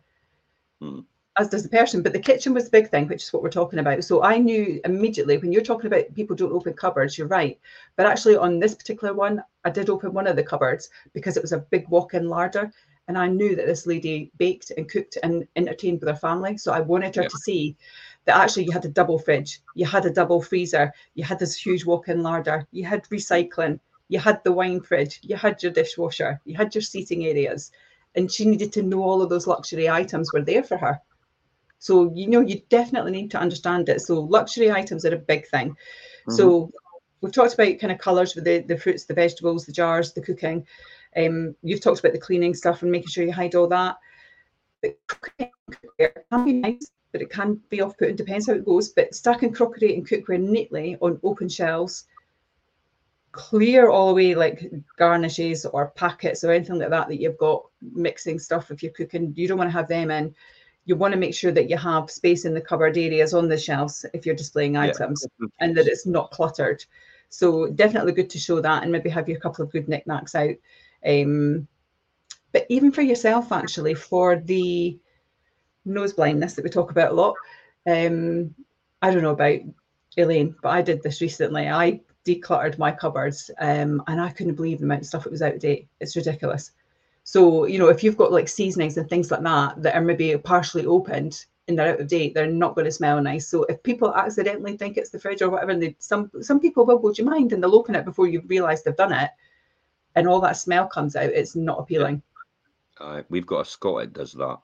S2: mm. as does the person. But the kitchen was the big thing, which is what we're talking about. So I knew immediately when you're talking about people don't open cupboards, you're right. But actually, on this particular one, I did open one of the cupboards because it was a big walk in larder. And I knew that this lady baked and cooked and entertained with her family. So I wanted her yeah. to see that actually you had a double fridge, you had a double freezer, you had this huge walk in larder, you had recycling you had the wine fridge, you had your dishwasher, you had your seating areas, and she needed to know all of those luxury items were there for her. So you know you definitely need to understand it. So luxury items are a big thing. Mm-hmm. So we've talked about kind of colours with the, the fruits, the vegetables, the jars, the cooking. Um, you've talked about the cleaning stuff and making sure you hide all that. But cooking can be nice, but it can be off-putting. Depends how it goes. But stacking crockery and cookware neatly on open shelves clear all the way like garnishes or packets or anything like that that you've got mixing stuff if you're cooking you don't want to have them in you want to make sure that you have space in the cupboard areas on the shelves if you're displaying items yeah. and that it's not cluttered So definitely good to show that and maybe have your couple of good knickknacks out. Um, but even for yourself, actually, for the nose blindness that we talk about a lot, um, I don't know about Elaine, but I did this recently. I decluttered my cupboards um, and I couldn't believe the amount of stuff that was out of date. It's ridiculous. So, you know, if you've got like seasonings and things like that that are maybe partially opened and they're out of date, they're not going to smell nice. So if people accidentally think it's the fridge or whatever, and they, some some people will go, Do you mind? And they'll open it before you realise they've done it. And all that smell comes out. It's not appealing.
S1: Uh, we've got a Scot that does that.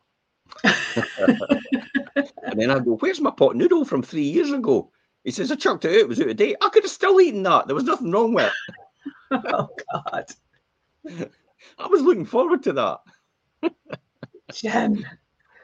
S1: and then I go, Where's my pot noodle from three years ago? He says, I chucked it out, it was out of date. I could have still eaten that. There was nothing wrong with
S2: it. oh God.
S1: I was looking forward to that.
S2: Jim.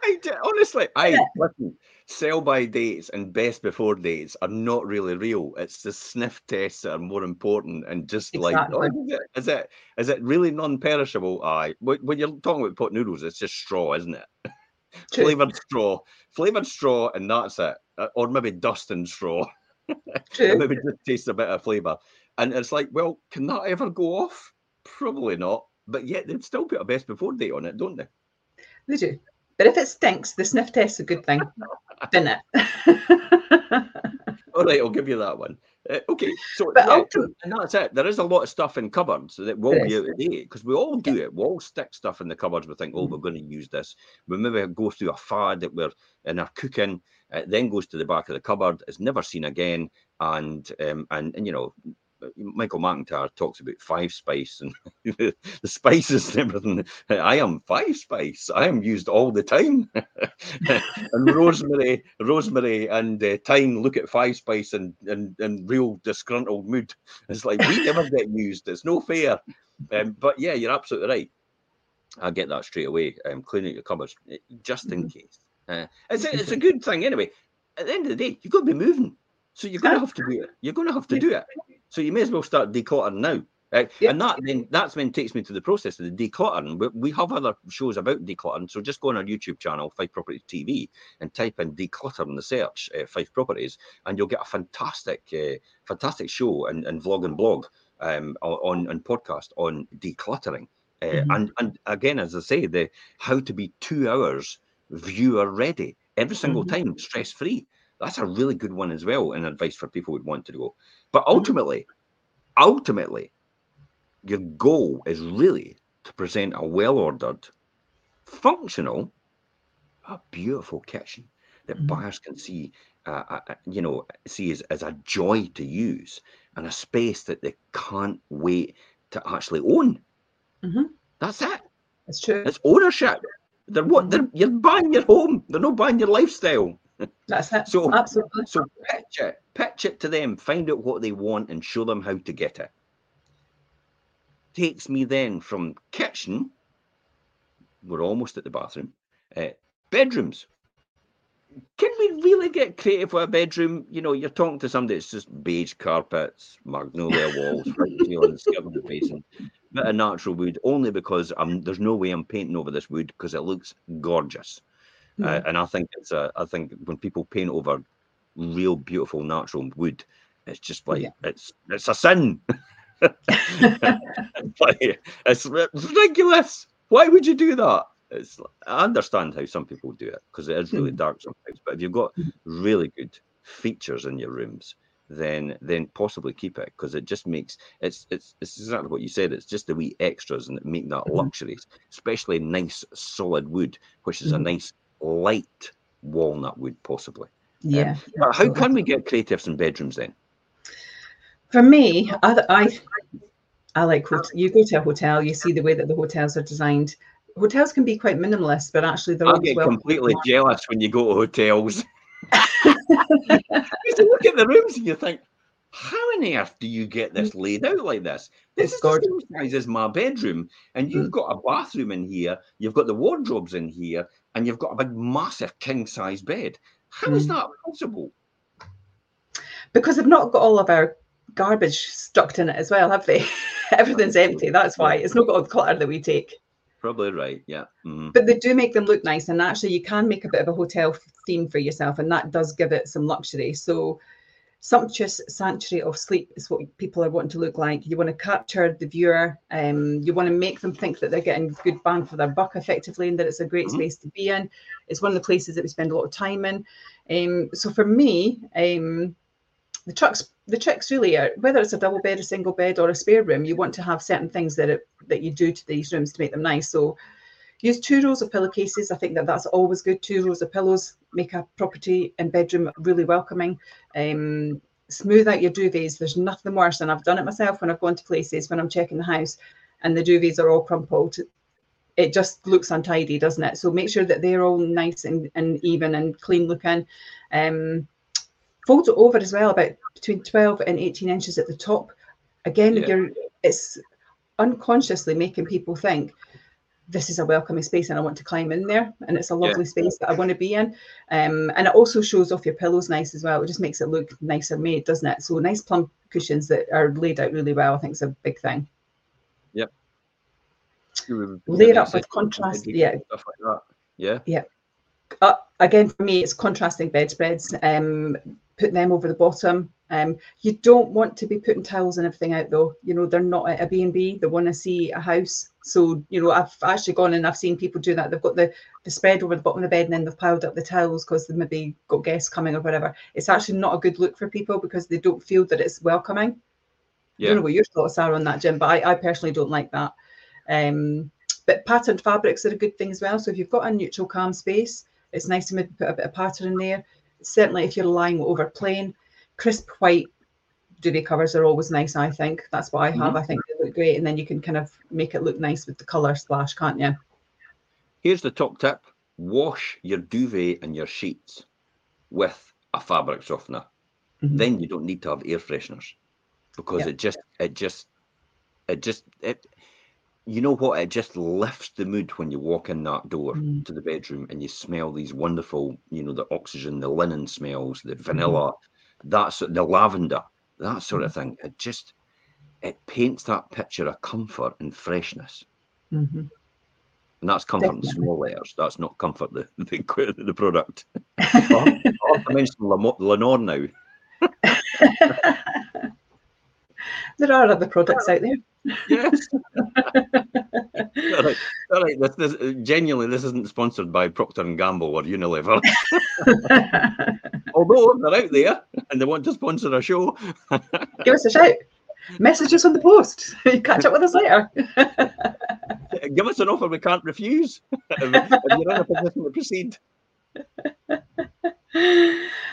S1: I did, honestly, I listen, sell by dates and best before dates are not really real. It's the sniff tests that are more important and just exactly. like, oh, is, it, is it is it really non-perishable? Aye. When you're talking about pot noodles, it's just straw, isn't it? Flavored straw, flavored straw, and that's it. Uh, or maybe dust and straw. maybe just taste a bit of flavour. And it's like, well, can that ever go off? Probably not. But yet they'd still put a best before date on it, don't they?
S2: They do. But if it stinks, the sniff test's a good thing, isn't it?
S1: All right, I'll give you that one. Uh, okay, so yeah, and that's it. There is a lot of stuff in cupboards that will be out of date because we all do yeah. it. We all stick stuff in the cupboards. We think, oh, we're going to use this. We maybe go through a fad that we're in our cooking. It then goes to the back of the cupboard. It's never seen again, and um, and and you know Michael McIntyre talks about five spice and the spices and everything. I am five spice. I am used all the time. and rosemary, rosemary and uh, thyme look at five spice and, and and real disgruntled mood. It's like we never get used. It's no fair. Um, but yeah, you're absolutely right. I get that straight away. Um, cleaning your cupboards eh, just in mm-hmm. case. Uh, it's a, it's a good thing anyway. At the end of the day, you've got to be moving, so you're to have to do it. You're going to have to do it. So you may as well start decluttering now. Uh. And that then that's when takes me to the process of the decluttering. We, we have other shows about decluttering, so just go on our YouTube channel, Fife Properties TV, and type in declutter in the search, uh, Fife Properties, and you'll get a fantastic, uh, fantastic show and, and vlog and blog um, on and podcast on decluttering. Uh, mm-hmm. And and again, as I say, the how to be two hours viewer ready every single mm-hmm. time, stress free. That's a really good one as well, and advice for people who would want to go. But mm-hmm. ultimately, ultimately, your goal is really to present a well-ordered, functional, a beautiful kitchen that mm-hmm. buyers can see, uh, uh, uh, you know, see as, as a joy to use and a space that they can't wait to actually own. Mm-hmm. That's it.
S2: That's true.
S1: It's ownership. They're what they're you're buying your home. They're not buying your lifestyle.
S2: That's it. So absolutely.
S1: So pitch it, pitch it to them, find out what they want, and show them how to get it. Takes me then from kitchen. We're almost at the bathroom. Uh, bedrooms. Can we really get creative with a bedroom? You know, you're talking to somebody that's just beige carpets, magnolia walls, ceilings, skeleton basin, bit of natural wood, only because I'm, there's no way I'm painting over this wood because it looks gorgeous. Mm. Uh, and I think it's a, I think when people paint over real beautiful natural wood, it's just like yeah. it's it's a sin. it's, like, it's ridiculous. Why would you do that? It's I understand how some people do it because it is really mm. dark sometimes. But if you've got mm. really good features in your rooms, then then possibly keep it because it just makes it's it's it's exactly what you said. It's just the wee extras and make that mm-hmm. luxuries, especially nice solid wood, which is mm-hmm. a nice light walnut wood, possibly.
S2: Yeah.
S1: Um, how can we get creatives in bedrooms then?
S2: For me, I, I, I like you go to a hotel, you see the way that the hotels are designed. Hotels can be quite minimalist, but actually they're.
S1: I get well completely jealous when you go to hotels. you look at the rooms and you think, how on earth do you get this laid out like this? This it's is gorgeous. the same size as my bedroom, and you've mm. got a bathroom in here, you've got the wardrobes in here, and you've got a big, massive king size bed. How mm. is that possible?
S2: Because they've not got all of our garbage stuck in it as well, have they? Everything's empty. That's why it's not got all the clutter that we take.
S1: Probably right. Yeah.
S2: Mm. But they do make them look nice, and actually, you can make a bit of a hotel theme for yourself, and that does give it some luxury. So, sumptuous sanctuary of sleep is what people are wanting to look like. You want to capture the viewer. Um, you want to make them think that they're getting good bang for their buck effectively and that it's a great mm-hmm. space to be in. It's one of the places that we spend a lot of time in. Um, so for me, um, the trucks the tricks really are whether it's a double bed, a single bed, or a spare room. You want to have certain things that it, that you do to these rooms to make them nice. So use two rows of pillowcases. I think that that's always good. Two rows of pillows make a property and bedroom really welcoming. Um, smooth out your duvets. There's nothing worse, and I've done it myself when I've gone to places when I'm checking the house, and the duvets are all crumpled. It just looks untidy, doesn't it? So make sure that they're all nice and, and even and clean looking. Um, fold it over as well, about between 12 and 18 inches at the top. Again, yeah. you're it's unconsciously making people think this is a welcoming space and I want to climb in there and it's a lovely yeah. space that I want to be in. Um, and it also shows off your pillows nice as well. It just makes it look nicer made, doesn't it? So nice plump cushions that are laid out really well, I think is a big thing.
S1: Yep.
S2: Lay it up with contrast. Yeah. Like.
S1: Yeah.
S2: Yeah. Uh, again, for me, it's contrasting bedspreads. Um, put them over the bottom. Um, you don't want to be putting towels and everything out though. You know, they're not at a B&B. They want to see a house. So, you know, I've actually gone and I've seen people do that. They've got the, the spread over the bottom of the bed and then they've piled up the towels because they've maybe got guests coming or whatever. It's actually not a good look for people because they don't feel that it's welcoming. Yeah. I don't know what your thoughts are on that, Jim, but I, I personally don't like that. Um, but patterned fabrics are a good thing as well. So if you've got a neutral calm space, it's nice to maybe put a bit of pattern in there. Certainly if you're lying over plain, crisp white duvet covers are always nice, I think. That's what I have. Mm-hmm. I think they look great. And then you can kind of make it look nice with the colour splash, can't you?
S1: Here's the top tip. Wash your duvet and your sheets with a fabric softener. Mm-hmm. Then you don't need to have air fresheners because yep. it just it just it just it you know what it just lifts the mood when you walk in that door mm. to the bedroom and you smell these wonderful you know the oxygen the linen smells the vanilla mm that's the lavender, that sort of mm-hmm. thing. It just it paints that picture of comfort and freshness. Mm-hmm. And that's comfort Definitely. in small letters. That's not comfort the the, the product. I mention Lenor now.
S2: there are other products out there.
S1: Yes. all right, all right. This, this, genuinely, this isn't sponsored by Procter and Gamble or Unilever. Although they're out there and they want to sponsor a show,
S2: give us a shout. Message us on the post. Catch up with us later.
S1: give us an offer we can't refuse. if you're in a position to proceed.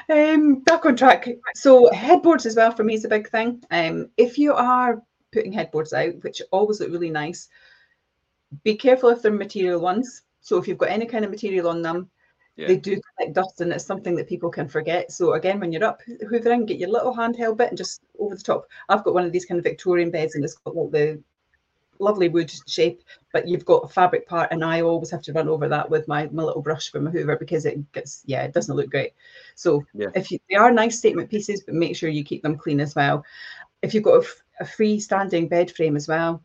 S2: Um, back on track. So headboards as well for me is a big thing. Um, if you are putting headboards out, which always look really nice, be careful if they're material ones. So if you've got any kind of material on them, yeah. they do collect dust and it's something that people can forget. So again, when you're up hoovering, get your little handheld bit and just over the top. I've got one of these kind of Victorian beds and it's got like the lovely wood shape, but you've got a fabric part, and I always have to run over that with my, my little brush from a Hoover because it gets yeah, it doesn't look great. So yeah. if you they are nice statement pieces, but make sure you keep them clean as well. If you've got a, a freestanding bed frame as well,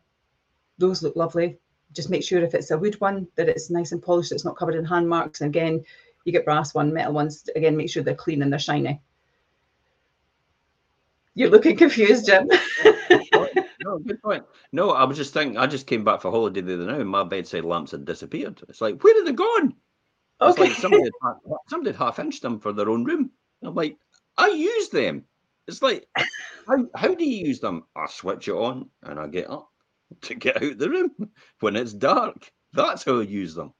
S2: those look lovely. Just make sure if it's a wood one that it's nice and polished, it's not covered in hand marks. And again, you get brass one, metal ones. Again, make sure they're clean and they're shiny. You're looking confused, Jim.
S1: no, good point. No, I was just thinking. I just came back for holiday the other night, and my bedside lamps had disappeared. It's like, where are they gone? Okay. It's like somebody had, somebody had half inched them for their own room. I'm like, I use them. It's like, how how do you use them? I switch it on and I get up to get out the room when it's dark. That's how I use them.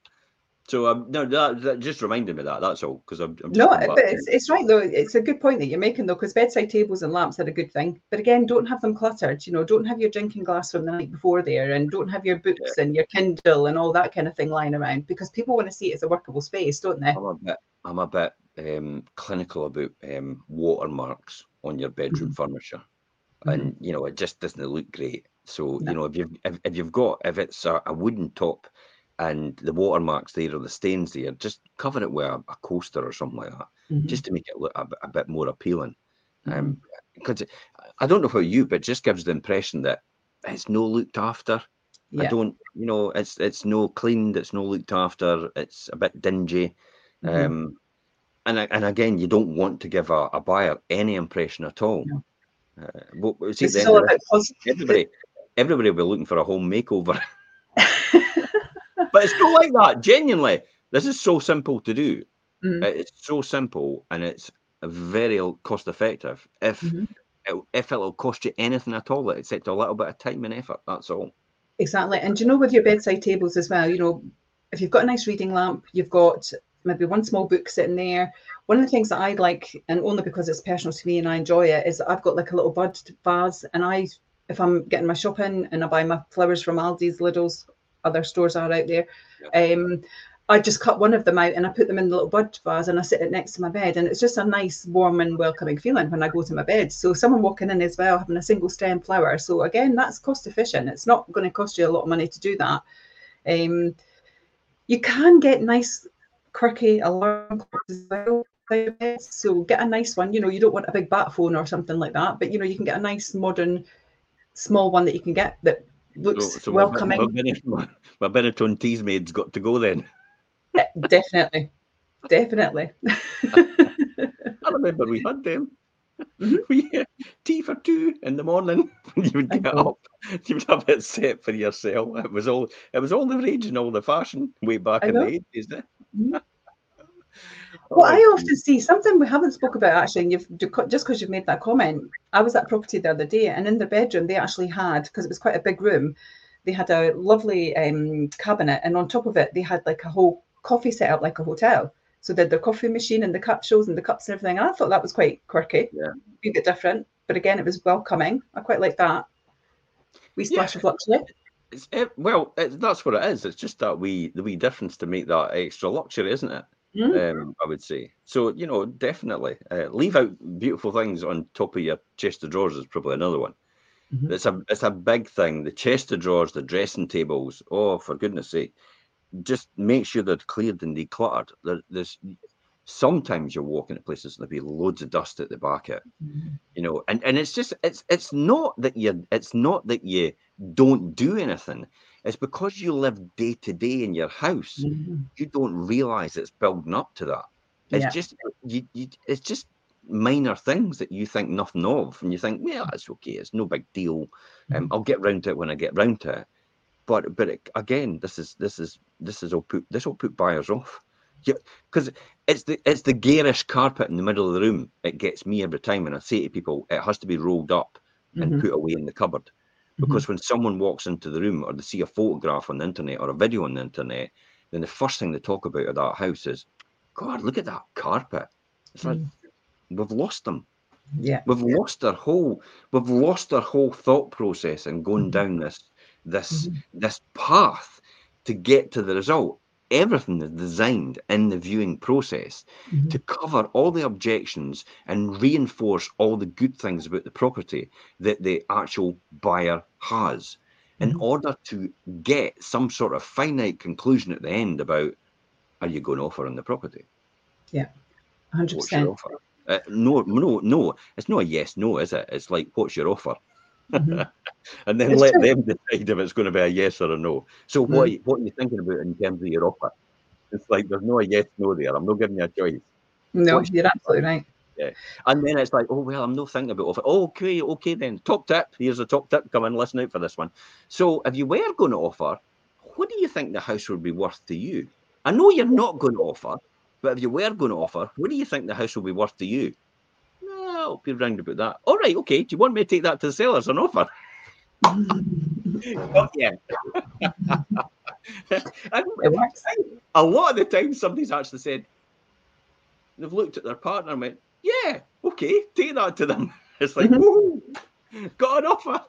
S1: So um, no, that, that, just reminded me of that. That's all because I'm, I'm
S2: no, but it's, it's right though. It's a good point that you're making though, because bedside tables and lamps are a good thing. But again, don't have them cluttered. You know, don't have your drinking glass from the night before there, and don't have your books yeah. and your Kindle and all that kind of thing lying around because people want to see it as a workable space, don't they?
S1: I'm a bit, I'm a bit um, clinical about um, watermarks on your bedroom mm-hmm. furniture, mm-hmm. and you know it just doesn't look great. So you know if you've if, if you've got if it's a, a wooden top and the watermarks there or the stains there, just cover it with a, a coaster or something like that, mm-hmm. just to make it look a, a bit more appealing. Um, because mm-hmm. I don't know how you, but it just gives the impression that it's no looked after. Yeah. I don't, you know, it's it's no cleaned, it's no looked after, it's a bit dingy. Mm-hmm. Um, and and again, you don't want to give a, a buyer any impression at all.
S2: No.
S1: Uh, well, see,
S2: This
S1: the
S2: is
S1: end
S2: all about
S1: everybody, everybody will be looking for a home makeover. but it's not like that. Genuinely, this is so simple to do.
S2: Mm.
S1: It's so simple and it's very cost effective. If
S2: Mhm.
S1: it, if it'll cost you anything at all, except a little bit of time and effort, that's all.
S2: Exactly. And do you know with your bedside tables as well, you know, if you've got a nice reading lamp, you've got maybe one small book sitting there. One of the things that I like, and only because it's personal to me and I enjoy it, is that I've got like a little bud vase. And I, if I'm getting my shopping and I buy my flowers from Aldi's, Lidl's, other stores are out there, um, I just cut one of them out and I put them in the little bud vase and I sit it next to my bed. And it's just a nice, warm, and welcoming feeling when I go to my bed. So someone walking in as well, having a single stem flower. So again, that's cost efficient. It's not going to cost you a lot of money to do that. Um, you can get nice, quirky alarm clocks as well. by your bed. So get a nice one. You know, you don't want a big bat phone or something like that, but you know, you can get a nice modern, small one that you can get that looks
S1: so my,
S2: welcoming.
S1: my, Benetton, Benetton Teasmaid's got to go then.
S2: Definitely, definitely.
S1: I remember we had them.
S2: Mhm.
S1: We tea for two in the morning. When you would get up, you would have it set for yourself. It was all it was all the rage and all the fashion way back in the eighties. Eh?
S2: What I often see, something we haven't spoke about actually, and you've just because you've made that comment. I was at property the other day, and in their bedroom they actually had because it was quite a big room. They had a lovely um, cabinet, and on top of it they had like a whole coffee set up like a hotel. So they had their coffee machine and the capsules and the cups and everything. And I thought that was quite quirky,
S1: Yeah.
S2: a bit different. But again, it was welcoming. I quite like that. We splash of luxury.
S1: It's, it, well, it, that's what it is. It's just that wee the wee difference to make that extra luxury, isn't it?
S2: Mm.
S1: um, I would say. So, you know, definitely uh, leave out beautiful things on top of your chest of drawers is probably another one.
S2: Mhm.
S1: It's a it's a big thing. The chest of drawers, the dressing tables. Oh, for goodness sake, just make sure they're cleared and decluttered. There, there's sometimes you're walking at places and there'll be loads of dust at the back of it, you know, and and it's just it's it's not that you it's not that you don't do anything. It's because you live day to day in your house
S2: Mhm.
S1: you don't realize it's building up to that. It's
S2: Yeah.
S1: just you, you it's just minor things that you think nothing of, and you think, well, that's okay, it's no big deal. Um, I'll get round to it when I get round to it. But but it, again, this is this is this is all put this will put buyers off. Yeah, because it's the it's the garish carpet in the middle of the room. It gets me every time, and I say to people, it has to be rolled up and
S2: Mhm.
S1: put away in the cupboard. Because when someone walks into the room or they see a photograph on the internet or a video on the internet, then the first thing they talk about at that house is, God, look at that carpet. It's like we've lost them.
S2: Yeah.
S1: We've lost our whole we've lost our whole thought process and going
S2: Mhm.
S1: down this this
S2: Mhm.
S1: this path to get to the result. Everything is designed in the viewing process
S2: Mhm.
S1: to cover all the objections and reinforce all the good things about the property that the actual buyer has in
S2: Mhm.
S1: order to get some sort of finite conclusion at the end about are you going to offer on the property?
S2: yeah Hundred
S1: What's your offer? Uh, no, no, no. It's not a yes, no, is it? It's like, what's your offer?
S2: Mhm.
S1: And then
S2: It's
S1: let
S2: true.
S1: them decide if it's going to be a yes or a no. So what, are you, what are you thinking about in terms of your offer? It's like there's no a yes, no there. I'm not giving you a choice.
S2: No,
S1: What's-
S2: you're absolutely right. Yeah.
S1: And then it's like, oh well, I'm not thinking about offer. Oh, okay, okay then. Top tip. Here's a top tip. Come and listen out for this one. So if you were going to offer, what do you think the house would be worth to you? I know you're not going to offer, but if you were going to offer, what do you think the house will be worth to you? I'll be round about that. All right, okay. Do you want me to take that to the seller as an offer? Not yet. A lot of the time somebody's actually said they've looked at their partner and went, Yeah, okay, take that to them. It's like,
S2: Mhm.
S1: woo, got an offer.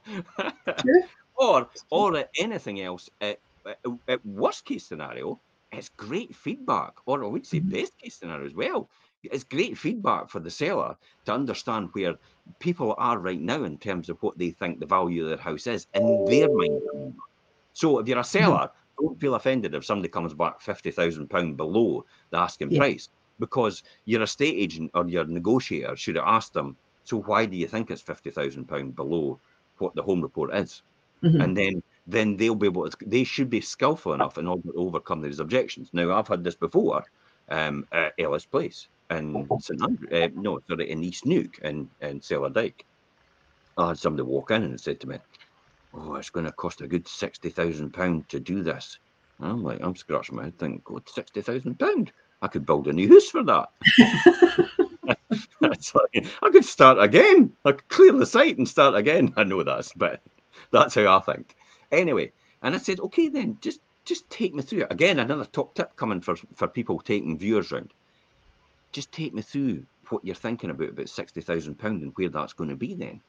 S1: Or or anything else, at, at, worst case scenario, it's great feedback. Or I would say
S2: Mhm.
S1: best case scenario as well. It's great feedback for the seller to understand where people are right now in terms of what they think the value of their house is in their mind. So if you're a seller, don't feel offended if somebody comes back fifty thousand pound below the asking
S2: Yeah.
S1: price, because your estate agent or your negotiator should have asked them. So why do you think it's fifty thousand pound below what the home report is?
S2: Mhm.
S1: And then then they'll be able to. They should be skillful enough in order to overcome these objections. Now I've had this before um, at Ellis Place. In St Andrew, uh, no, sorry, in East Neuk in, in Dyke. I had somebody walk in and said to me, Oh, it's going to cost a good £60,000 to do this. And I'm like, I'm scratching my head thinking, God, £60,000? I could build a new house for that. like, I could start again. I could clear the site and start again. I know that's, but that's how I think. Anyway, and I said, okay, then just just take me through it. Again, another top tip coming for, for people taking viewers round. Just take me through what you're thinking about about sixty thousand pound and where that's going to be then.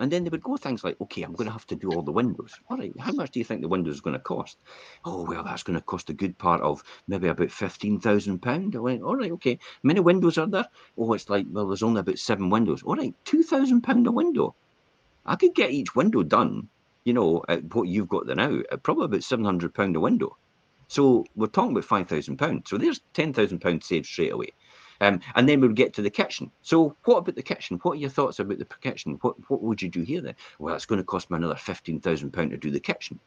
S1: And then they would go things like, okay, I'm going to have to do all the windows. All right, how much do you think the windows is going to cost? Oh, well, that's going to cost a good part of maybe about £15,000. I went, all right, okay. Many windows are there? Oh, it's like, well, there's only about seven windows. All right, £2,000 a window. I could get each window done, you know, at what you've got there now, at probably about £700 a window. So we're talking about £5,000. So there's £10,000 saved straight away. Um, and then we would get to the kitchen. So, what about the kitchen? What are your thoughts about the kitchen? What what would you do here then? Well, it's going to cost me another fifteen thousand pound to do the kitchen.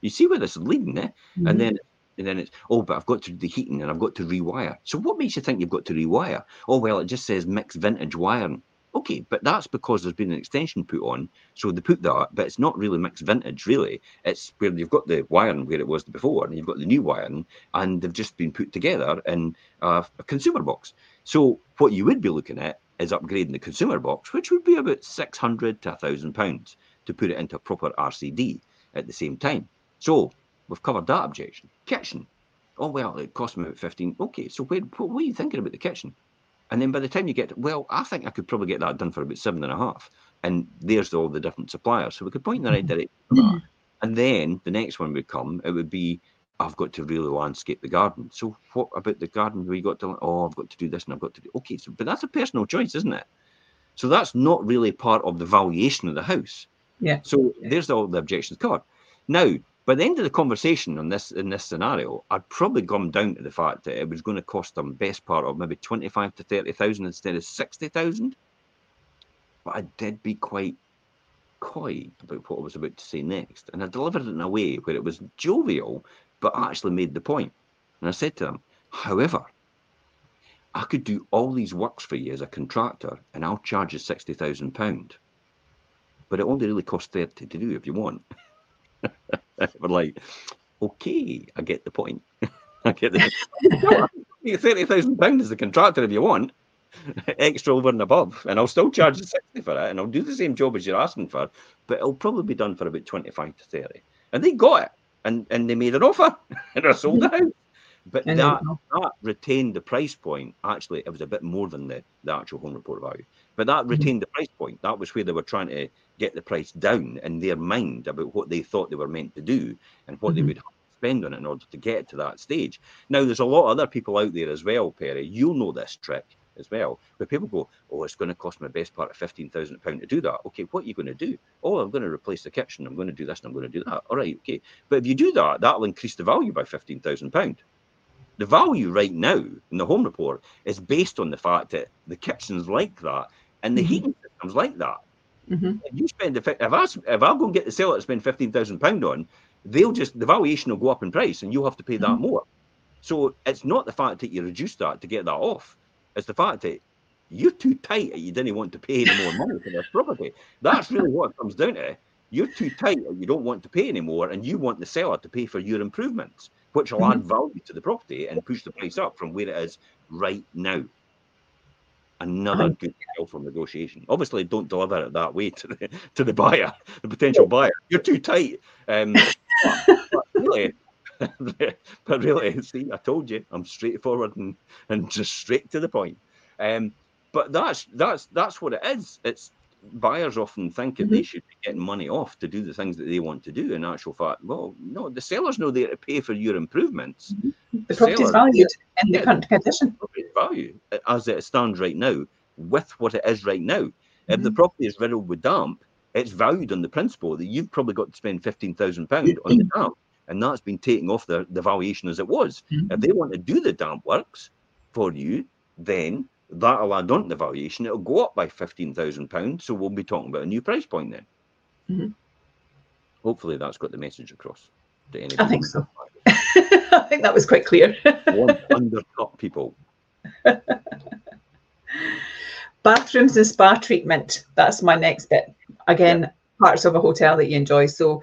S1: You see where this is leading, eh? Mm-hmm. And then and then it's oh, but I've got to do the heating and I've got to rewire. So, what makes you think you've got to rewire? Oh, well, it just says mixed vintage wiring. Okay, but that's because there's been an extension put on. So they put that, but it's not really mixed vintage, really. It's where you've got the wiring where it was before, and you've got the new wiring, and they've just been put together in a, a consumer box. So what you would be looking at is upgrading the consumer box, which would be about 600 to 1,000 pounds to put it into a proper RCD at the same time. So we've covered that objection. Kitchen. Oh, well, it cost me about 15. Okay, so where, what were you thinking about the kitchen? And then by the time you get, well, I think I could probably get that done for about seven and a half. And there's all the different suppliers. So we could point in the right mm-hmm. direction for that. And then the next one would come, it would be, I've got to really landscape the garden. So what about the garden where you got to, oh, I've got to do this and I've got to do, okay, so, but that's a personal choice, isn't it? So that's not really part of the valuation of the house.
S2: Yeah.
S1: So there's all the objections covered. Now, by the end of the conversation on this in this scenario, I'd probably come down to the fact that it was going to cost them best part of maybe twenty five to thirty thousand instead of sixty thousand. But I did be quite coy about what I was about to say next, and I delivered it in a way where it was jovial, but actually made the point. And I said to them, however, I could do all these works for you as a contractor, and I'll charge you sixty thousand pound, but it only really costs thirty to do if you want. We're like, okay, I get the point. I get the thirty thousand pounds as a contractor if you want, extra over and above, and I'll still charge the sixty for it, and I'll do the same job as you're asking for, but it'll probably be done for about twenty-five to thirty. And they got it, and and they made an offer, and I sold the house. But that, that retained the price point. Actually, it was a bit more than the, the actual home report value. But that mm-hmm. retained the price point. That was where they were trying to get the price down in their mind about what they thought they were meant to do and what mm-hmm. they would spend on it in order to get to that stage. Now, there's a lot of other people out there as well, Perrie. You'll know this trick as well, where people go, Oh, it's going to cost me best part of £15,000 to do that. Okay, what are you going to do? Oh, I'm going to replace the kitchen. I'm going to do this and I'm going to do that. All right, okay. But if you do that, that'll increase the value by £15,000. The value right now in the home report is based on the fact that the kitchen's like that and the mm-hmm. heating system's like that. Mm-hmm. You spend if I if I go and get the seller to spend fifteen thousand pound on, they'll just the valuation will go up in price, and you'll have to pay that mm-hmm. more. So it's not the fact that you reduce that to get that off; it's the fact that you're too tight and you didn't want to pay any more money for this property. That's really what it comes down to. You're too tight and you don't want to pay anymore, and you want the seller to pay for your improvements, which will add mm-hmm. value to the property and push the price up from where it is right now another good deal for negotiation. Obviously, don't deliver it that way to the to the buyer, the potential buyer. You're too tight. Um, but, but really, but really, see, I told you, I'm straightforward and and just straight to the point. Um, but that's that's that's what it is. It's buyers often think that mm-hmm. they should be getting money off to do the things that they want to do. In actual fact, well, no, the sellers know they're to pay for your improvements.
S2: Mm-hmm. The, the property is valued in the current condition.
S1: Value as it stands right now, with what it is right now. Mm-hmm. If the mm-hmm. property is riddled with damp, it's valued on the principle that you've probably got to spend fifteen thousand pound on the damp, and that's been taken off the, the valuation as it was. Mm-hmm. If they want to do the damp works for you, then that'll add on to the valuation. It'll go up by fifteen thousand pounds. So we'll be talking about a new price point then. Mm-hmm. Hopefully, that's got the message across
S2: to anybody. I think so. I think that was quite clear.
S1: Undercut people.
S2: Bathrooms and spa treatment. That's my next bit. Again, yeah. parts of a hotel that you enjoy. So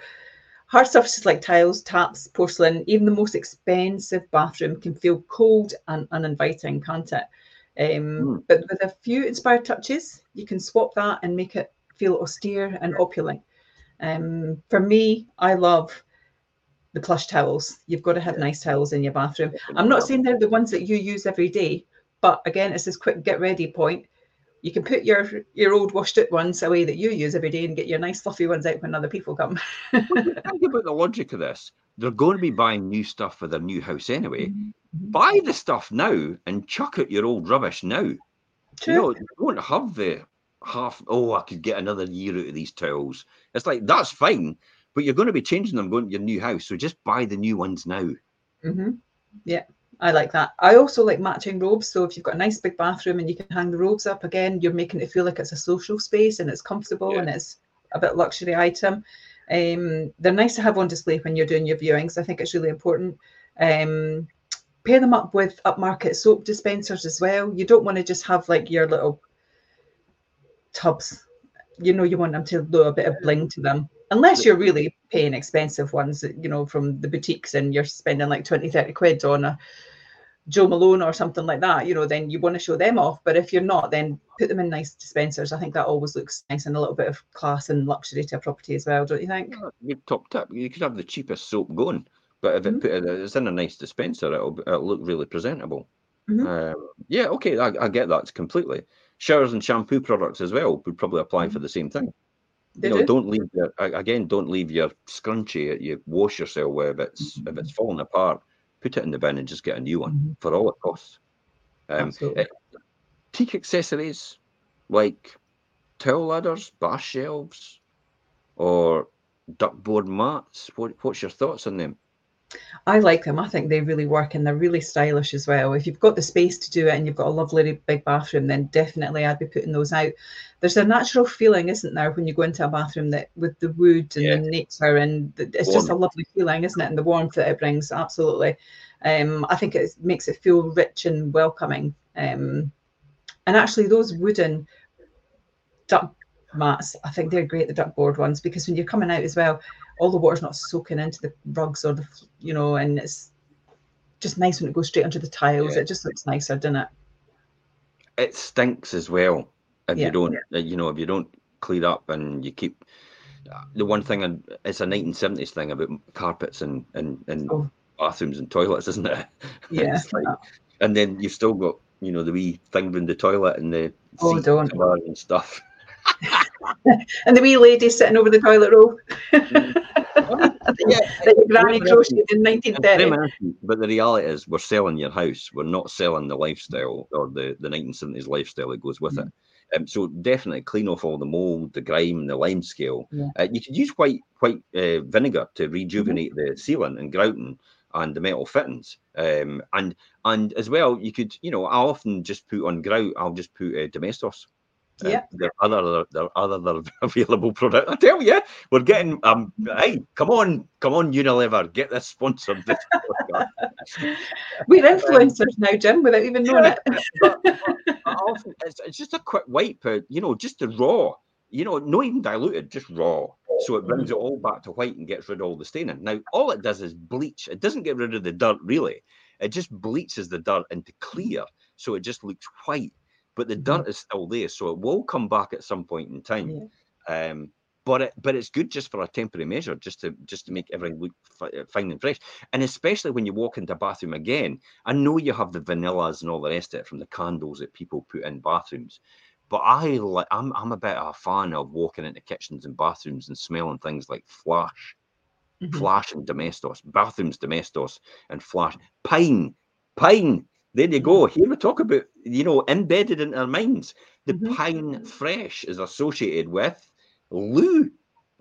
S2: hard surfaces like tiles, taps, porcelain, even the most expensive bathroom can feel cold and uninviting, can't it? Um, mm. But with a few inspired touches, you can swap that and make it feel austere and opulent. Um, for me, I love the plush towels. You've got to have nice towels in your bathroom. I'm not saying they're the ones that you use every day, but again, it's this quick get ready point. You can put your your old washed out ones away that you use every day and get your nice fluffy ones out when other people come.
S1: think about the logic of this. They're going to be buying new stuff for their new house anyway. Mm-hmm. Buy the stuff now and chuck out your old rubbish now. True. You know, you don't have the half. Oh, I could get another year out of these towels. It's like that's fine, but you're going to be changing them going to your new house. So just buy the new ones now.
S2: Mm-hmm. Yeah. I like that. I also like matching robes. So if you've got a nice big bathroom and you can hang the robes up again, you're making it feel like it's a social space and it's comfortable yeah. and it's a bit luxury item. Um, they're nice to have on display when you're doing your viewings. I think it's really important. Um, pair them up with upmarket soap dispensers as well. You don't want to just have like your little tubs. You know, you want them to do a bit of bling to them, unless you're really paying expensive ones, you know, from the boutiques and you're spending like 20, 30 quid on a Jo Malone or something like that, you know, then you want to show them off. But if you're not, then put them in nice dispensers. I think that always looks nice and a little bit of class and luxury to a property as well, don't you think?
S1: Yeah, top tip. You could have the cheapest soap going, but if mm-hmm. it put it's in a nice dispenser, it'll, it'll look really presentable. Mm-hmm. Um, yeah, okay, I, I, get that completely. Showers and shampoo products as well would probably apply mm-hmm. for the same thing. They you know, do. not leave your again. Don't leave your scrunchie. You wash yourself with if it's if it's falling apart put it in the bin and just get a new one mm-hmm. for all it costs. Um, it, teak accessories like towel ladders, bar shelves, or duckboard mats. What, what's your thoughts on them?
S2: I like them. I think they really work and they're really stylish as well. If you've got the space to do it and you've got a lovely big bathroom, then definitely I'd be putting those out. There's a natural feeling, isn't there, when you go into a bathroom that with the wood and yeah. the nature and the, it's Warm. just a lovely feeling, isn't it? And the warmth that it brings, absolutely. Um, I think it makes it feel rich and welcoming. Um, and actually, those wooden duck mats, I think they're great, the duck board ones, because when you're coming out as well, all the water's not soaking into the rugs or the you know and it's just nice when it goes straight onto the tiles yeah. it just looks nicer doesn't it
S1: it stinks as well if yeah. you don't you know if you don't clean up and you keep the one thing and it's a 1970s thing about carpets and and, and oh. bathrooms and toilets isn't it
S2: yeah like,
S1: and then you've still got you know the wee thing in the toilet and the
S2: oh, don't.
S1: and stuff
S2: and the wee lady sitting over the toilet roll. Yeah, that your granny crocheted in 1930.
S1: But the reality is, we're selling your house. We're not selling the lifestyle or the, the 1970s lifestyle that goes with mm. it. Um, so definitely clean off all the mold, the grime, the lime scale. Yeah. Uh, you could use white white uh, vinegar to rejuvenate mm-hmm. the sealant and grouting and the metal fittings. Um, and and as well, you could, you know, I often just put on grout. I'll just put uh, Domestos
S2: yeah.
S1: There are other there are other available products. I tell you, we're getting um hey, come on, come on, Unilever, get this sponsored.
S2: We're influencers now, Jim, without even knowing it. but,
S1: but often, it's, it's just a quick wipe, uh, you know, just the raw, you know, not even diluted, just raw. So it brings it all back to white and gets rid of all the staining. Now, all it does is bleach. It doesn't get rid of the dirt really. It just bleaches the dirt into clear, so it just looks white but the dirt mm-hmm. is still there, so it will come back at some point in time. Yeah. Um, but it, but it's good just for a temporary measure, just to just to make everything look f- fine and fresh. And especially when you walk into a bathroom again, I know you have the vanillas and all the rest of it from the candles that people put in bathrooms, but I like I'm I'm a bit of a fan of walking into kitchens and bathrooms and smelling things like flash, mm-hmm. flash and domestos, bathrooms domestos and flash, pine, pine. There you go. Here we talk about, you know, embedded in our minds. The mm-hmm. pine fresh is associated with loo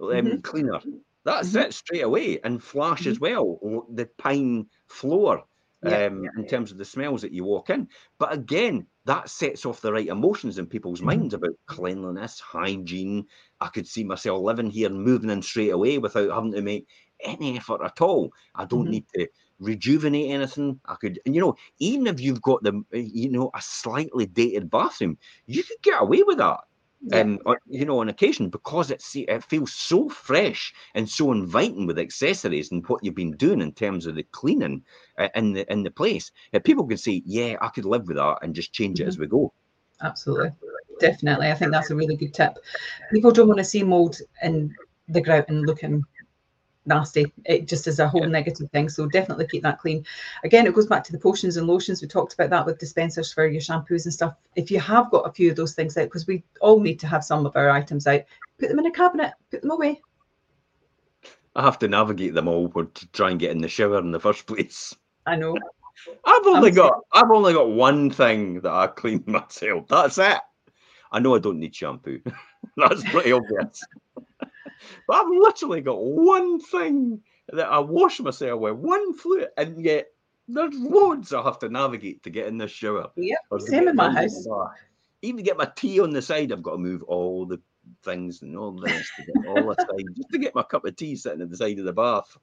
S1: um, mm-hmm. cleaner. That's mm-hmm. it straight away. And flash as mm-hmm. well, the pine floor yeah, um, yeah, in yeah. terms of the smells that you walk in. But again, that sets off the right emotions in people's mm-hmm. minds about cleanliness, hygiene. I could see myself living here and moving in straight away without having to make any effort at all. I don't need to rejuvenate anything. I could, and you know, even if you've got the, you know, a slightly dated bathroom, you could get away with that.
S2: Yeah.
S1: Um, or, you know, on occasion because it's it feels so fresh and so inviting with accessories and what you've been doing in terms of the cleaning uh, in the in the place. Uh, people can say, "Yeah, I could live with that," and just change it as we go.
S2: Absolutely. Definitely. I think that's a really good tip. People don't want to see mold in the grout and looking nasty. It just is a whole
S1: Yeah.
S2: negative thing. So definitely keep that clean. Again, it goes back to the potions and lotions. We talked about that with dispensers for your shampoos and stuff. If you have got a few of those things out, because we all need to have some of our items out, put them in a cabinet, put them away.
S1: I have to navigate them all to try and get in the shower in the first place.
S2: I know.
S1: I've only
S2: I'm
S1: got I've only got one thing that I clean myself. That's it. I know I don't need shampoo. That's pretty obvious. But I've literally got one thing that I wash myself with, one fluid, and yet there's loads I have to navigate to get in the shower.
S2: Yep, same in my
S1: the
S2: house.
S1: bath. Even get my tea on the side, I've got to move all the things and all the rest of it, all aside, just to get my cup of tea sitting at the side of the bath.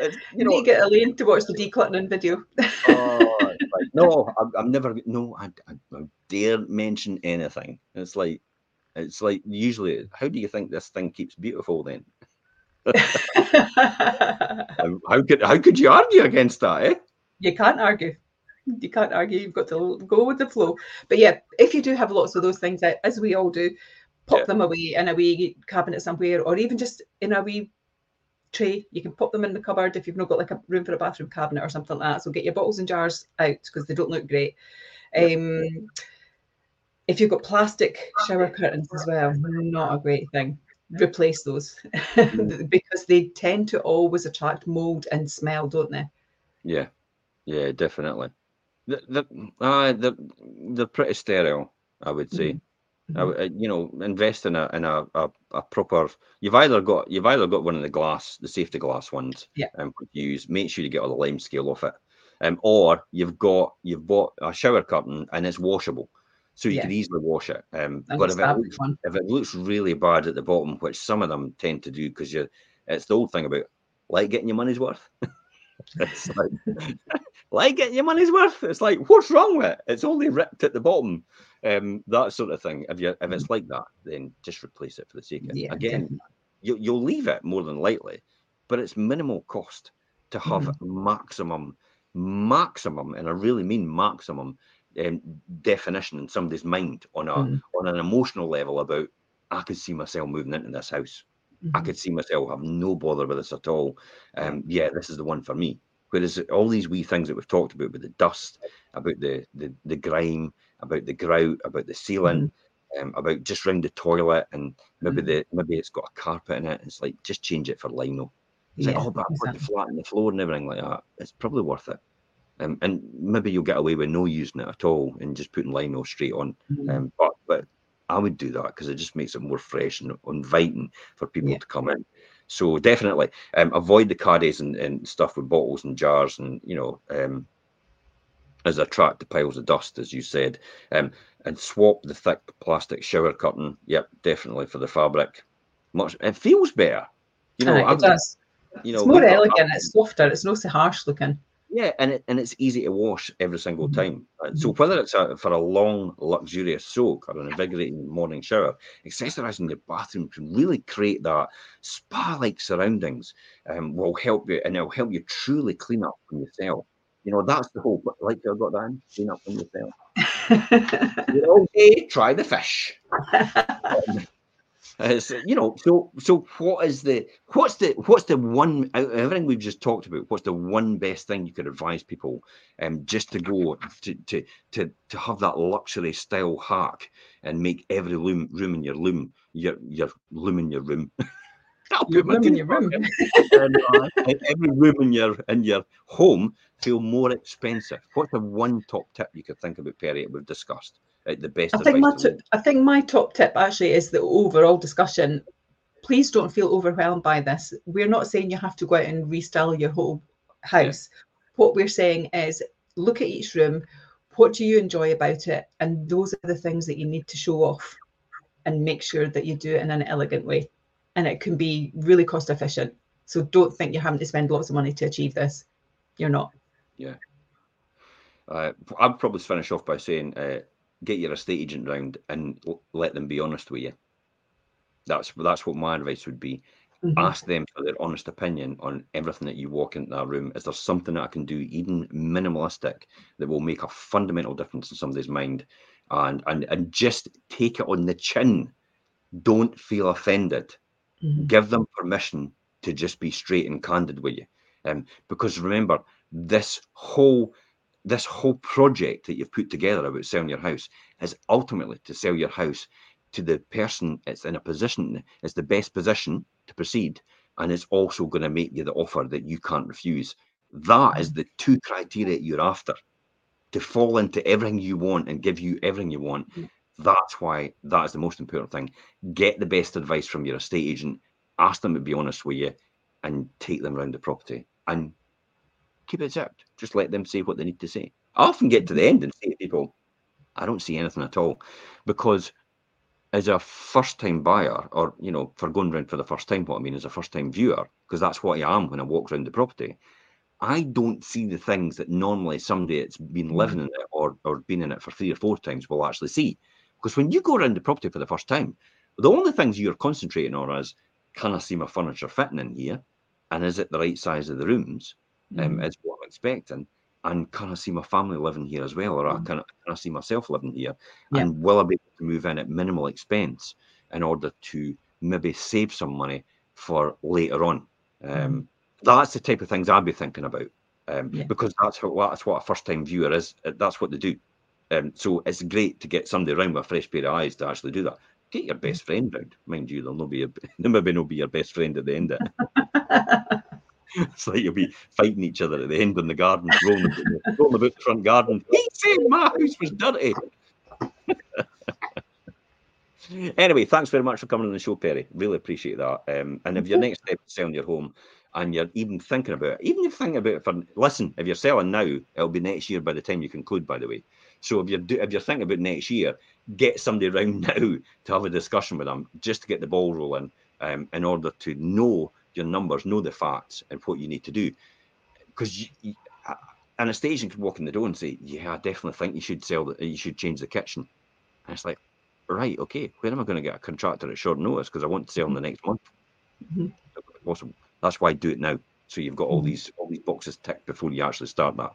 S1: It's,
S2: You
S1: you
S2: need
S1: know,
S2: to get Elaine to watch the decluttering video.
S1: oh, like, no, I'm, I'm never. No, I, I, I dare mention anything. It's like, it's like usually. How do you think this thing keeps beautiful? Then how, could how could you argue against that? Eh?
S2: you can't argue. You can't argue. You've got to go with the flow. But yeah, if you do have lots of those things as we all do, pop
S1: Yeah.
S2: them away in a wee cabinet somewhere, or even just in a wee tray. You can pop them in the cupboard if you've not got like a room for a bathroom cabinet or something like that. So get your bottles and jars out because they don't look great. Um, if you've got plastic shower curtains as well, not a great thing. Replace those because they tend to always attract mold and smell, don't they?
S1: Yeah, yeah, definitely. The the uh, the they're pretty sterile. I would say. I
S2: Mhm.
S1: would- uh, you know, invest in a in a, a, a proper. You've either got you've either got one of the glass, the safety glass ones,
S2: Yeah.
S1: um, which use. Make sure you get all the lime scale off it, um, or you've got you've bought a shower curtain and it's washable, so you
S2: Yeah.
S1: could easily wash it. Um, but if it looks, if it looks really bad at the bottom, which some of them tend to do, because you, it's the old thing about like getting your money's worth. it's like like getting your money's worth. It's like what's wrong with it? It's only ripped at the bottom um, that sort of thing. If you if it's like that, then just replace it for the sake of it.
S2: Yeah,
S1: Again,
S2: definitely.
S1: you, you'll leave it more than likely, but it's minimal cost to have
S2: Mm-hmm.
S1: maximum, maximum, and I really mean maximum um, definition in somebody's mind on a
S2: Mm.
S1: on an emotional level about I could see myself moving into this house. I
S2: Mhm.
S1: could see myself have no bother with this at all. Um, yeah, this is the one for me. Whereas all these wee things that we've talked about, with the dust, about the the, the grime, about the grout, about the ceiling, um, about just round the toilet, and maybe
S2: Mhm.
S1: the maybe it's got a carpet in it. It's like just change it for lino. It's
S2: Yeah,
S1: like, oh, but I've got the
S2: exactly.
S1: flat and the floor and everything like that. It's probably worth it. Um, and maybe you'll get away with no using it at all and just putting lino straight on.
S2: Mhm.
S1: Um, but but I would do that because it just makes it more fresh and inviting for people
S2: Yeah.
S1: to come in. So definitely um, avoid the caddies and, and stuff with bottles and jars and you know um, as attract the piles of dust, as you said, um, and swap the thick plastic shower curtain. Yep, definitely for the fabric. Much it feels better. You know, I've
S2: it does.
S1: you know,
S2: it's more elegant. It's softer. It's not so harsh looking.
S1: Yeah, and it, and it's easy to wash every single
S2: Mhm.
S1: time. Uh, So whether it's a, for a long, luxurious soak or an invigorating morning shower, accessorizing your bathroom can really create that spa-like surroundings. Um, will help you, and it'll help you truly clean up from yourself. You know, that's the whole. Like I got that clean up from yourself. Okay. Try the fish. Um, it's, you know, so so what is the what's the what's the one everything we've just talked about? What's the one best thing you could advise people, um, just to go to to to to have that luxury style hack and make every room room in your room your your room in your room. I'll
S2: Your
S1: put my
S2: room in your room.
S1: And, uh, and every room in your in your home feel more expensive. What's the one top tip you could think about, Perrie? that We've discussed the best
S2: I think my
S1: to
S2: t- I think my top tip actually is the overall discussion. Please don't feel overwhelmed by this. We're not saying you have to go out and restyle your whole house. What we're saying is look at each room. What do you enjoy about it? And those are the things that you need to show off and make sure that you do it in an elegant way. And it can be really cost efficient. So don't think you're having to spend lots of money to achieve this. You're not.
S1: Yeah. Uh, I'd probably finish off by saying, uh, get your estate agent round and let them be honest with you. That's that's what my advice would be. Mm-hmm. Ask them for their honest opinion on everything that you walk into that room. Is there something that I can do, even minimalistic, that will make a fundamental difference in somebody's mind? And and and just take it on the chin. Don't feel offended. Mm-hmm. Give them permission to just be straight and candid with you. Um, because remember, this whole this whole project that you've put together about selling your house is ultimately to sell your house to the person that's in a position, it's the best position to proceed, and it's also going to make you the offer that you can't refuse. That is the two criteria you're after to fall into everything you want and give you everything you want. Mm. That's why that is the most important thing. Get the best advice from your estate agent, ask them to be honest with you, and take them around the property and keep it zipped. Just let them say what they need to say. I often get to the end and say to people, I don't see anything at all because as a first time buyer, or you know, for going around for the first time, what I mean as a first time viewer, because that's what I am when I walk around the property, I don't see the things that normally somebody that's been mm. living in it or, or been in it for three or four times will actually see. Because when you go around the property for the first time, the only things you're concentrating on is can I see my furniture fitting in here? And is it the right size of the rooms? Um, mm. is what I'm expecting and can I see my family living here as well, or mm. can, I, can I see myself living here? Yeah. And will I be able to move in at minimal expense in order to maybe save some money for later on? Um, mm. That's the type of things I'd be thinking about um, yeah. because that's what, that's what a first time viewer is. Uh, that's what they do. Um, so it's great to get somebody around with a fresh pair of eyes to actually do that. Get your best friend round, mind you. There'll no be a, there maybe no be your best friend at the end of it. it's like you'll be fighting each other at the end in the garden, rolling, about, rolling about the front garden. He said my house was dirty. anyway, thanks very much for coming on the show, Perrie. Really appreciate that. Um, and if your next step is selling your home and you're even thinking about it, even if you're thinking about it for listen, if you're selling now, it'll be next year by the time you conclude, by the way. So if you're if you're thinking about next year, get somebody around now to have a discussion with them just to get the ball rolling um, in order to know your numbers, know the facts, and what you need to do. Because an estate agent can walk in the door and say, "Yeah, I definitely think you should sell. The, you should change the kitchen." And it's like, right, okay, when am I going to get a contractor at short notice? Because I want to sell in the next month. Mm-hmm. Awesome. That's why I do it now. So you've got all mm-hmm. these all these boxes ticked before you actually start that.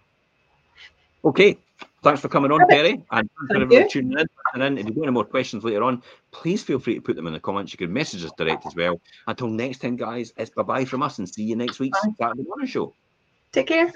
S1: Okay, thanks for coming on, Perrie, and thanks for everyone tuning in. And then, if you've got any more questions later on, please feel free to put them in the comments. You can message us direct as well. Until next time, guys, it's bye bye from us, and see you next week's Saturday morning show.
S2: Take care.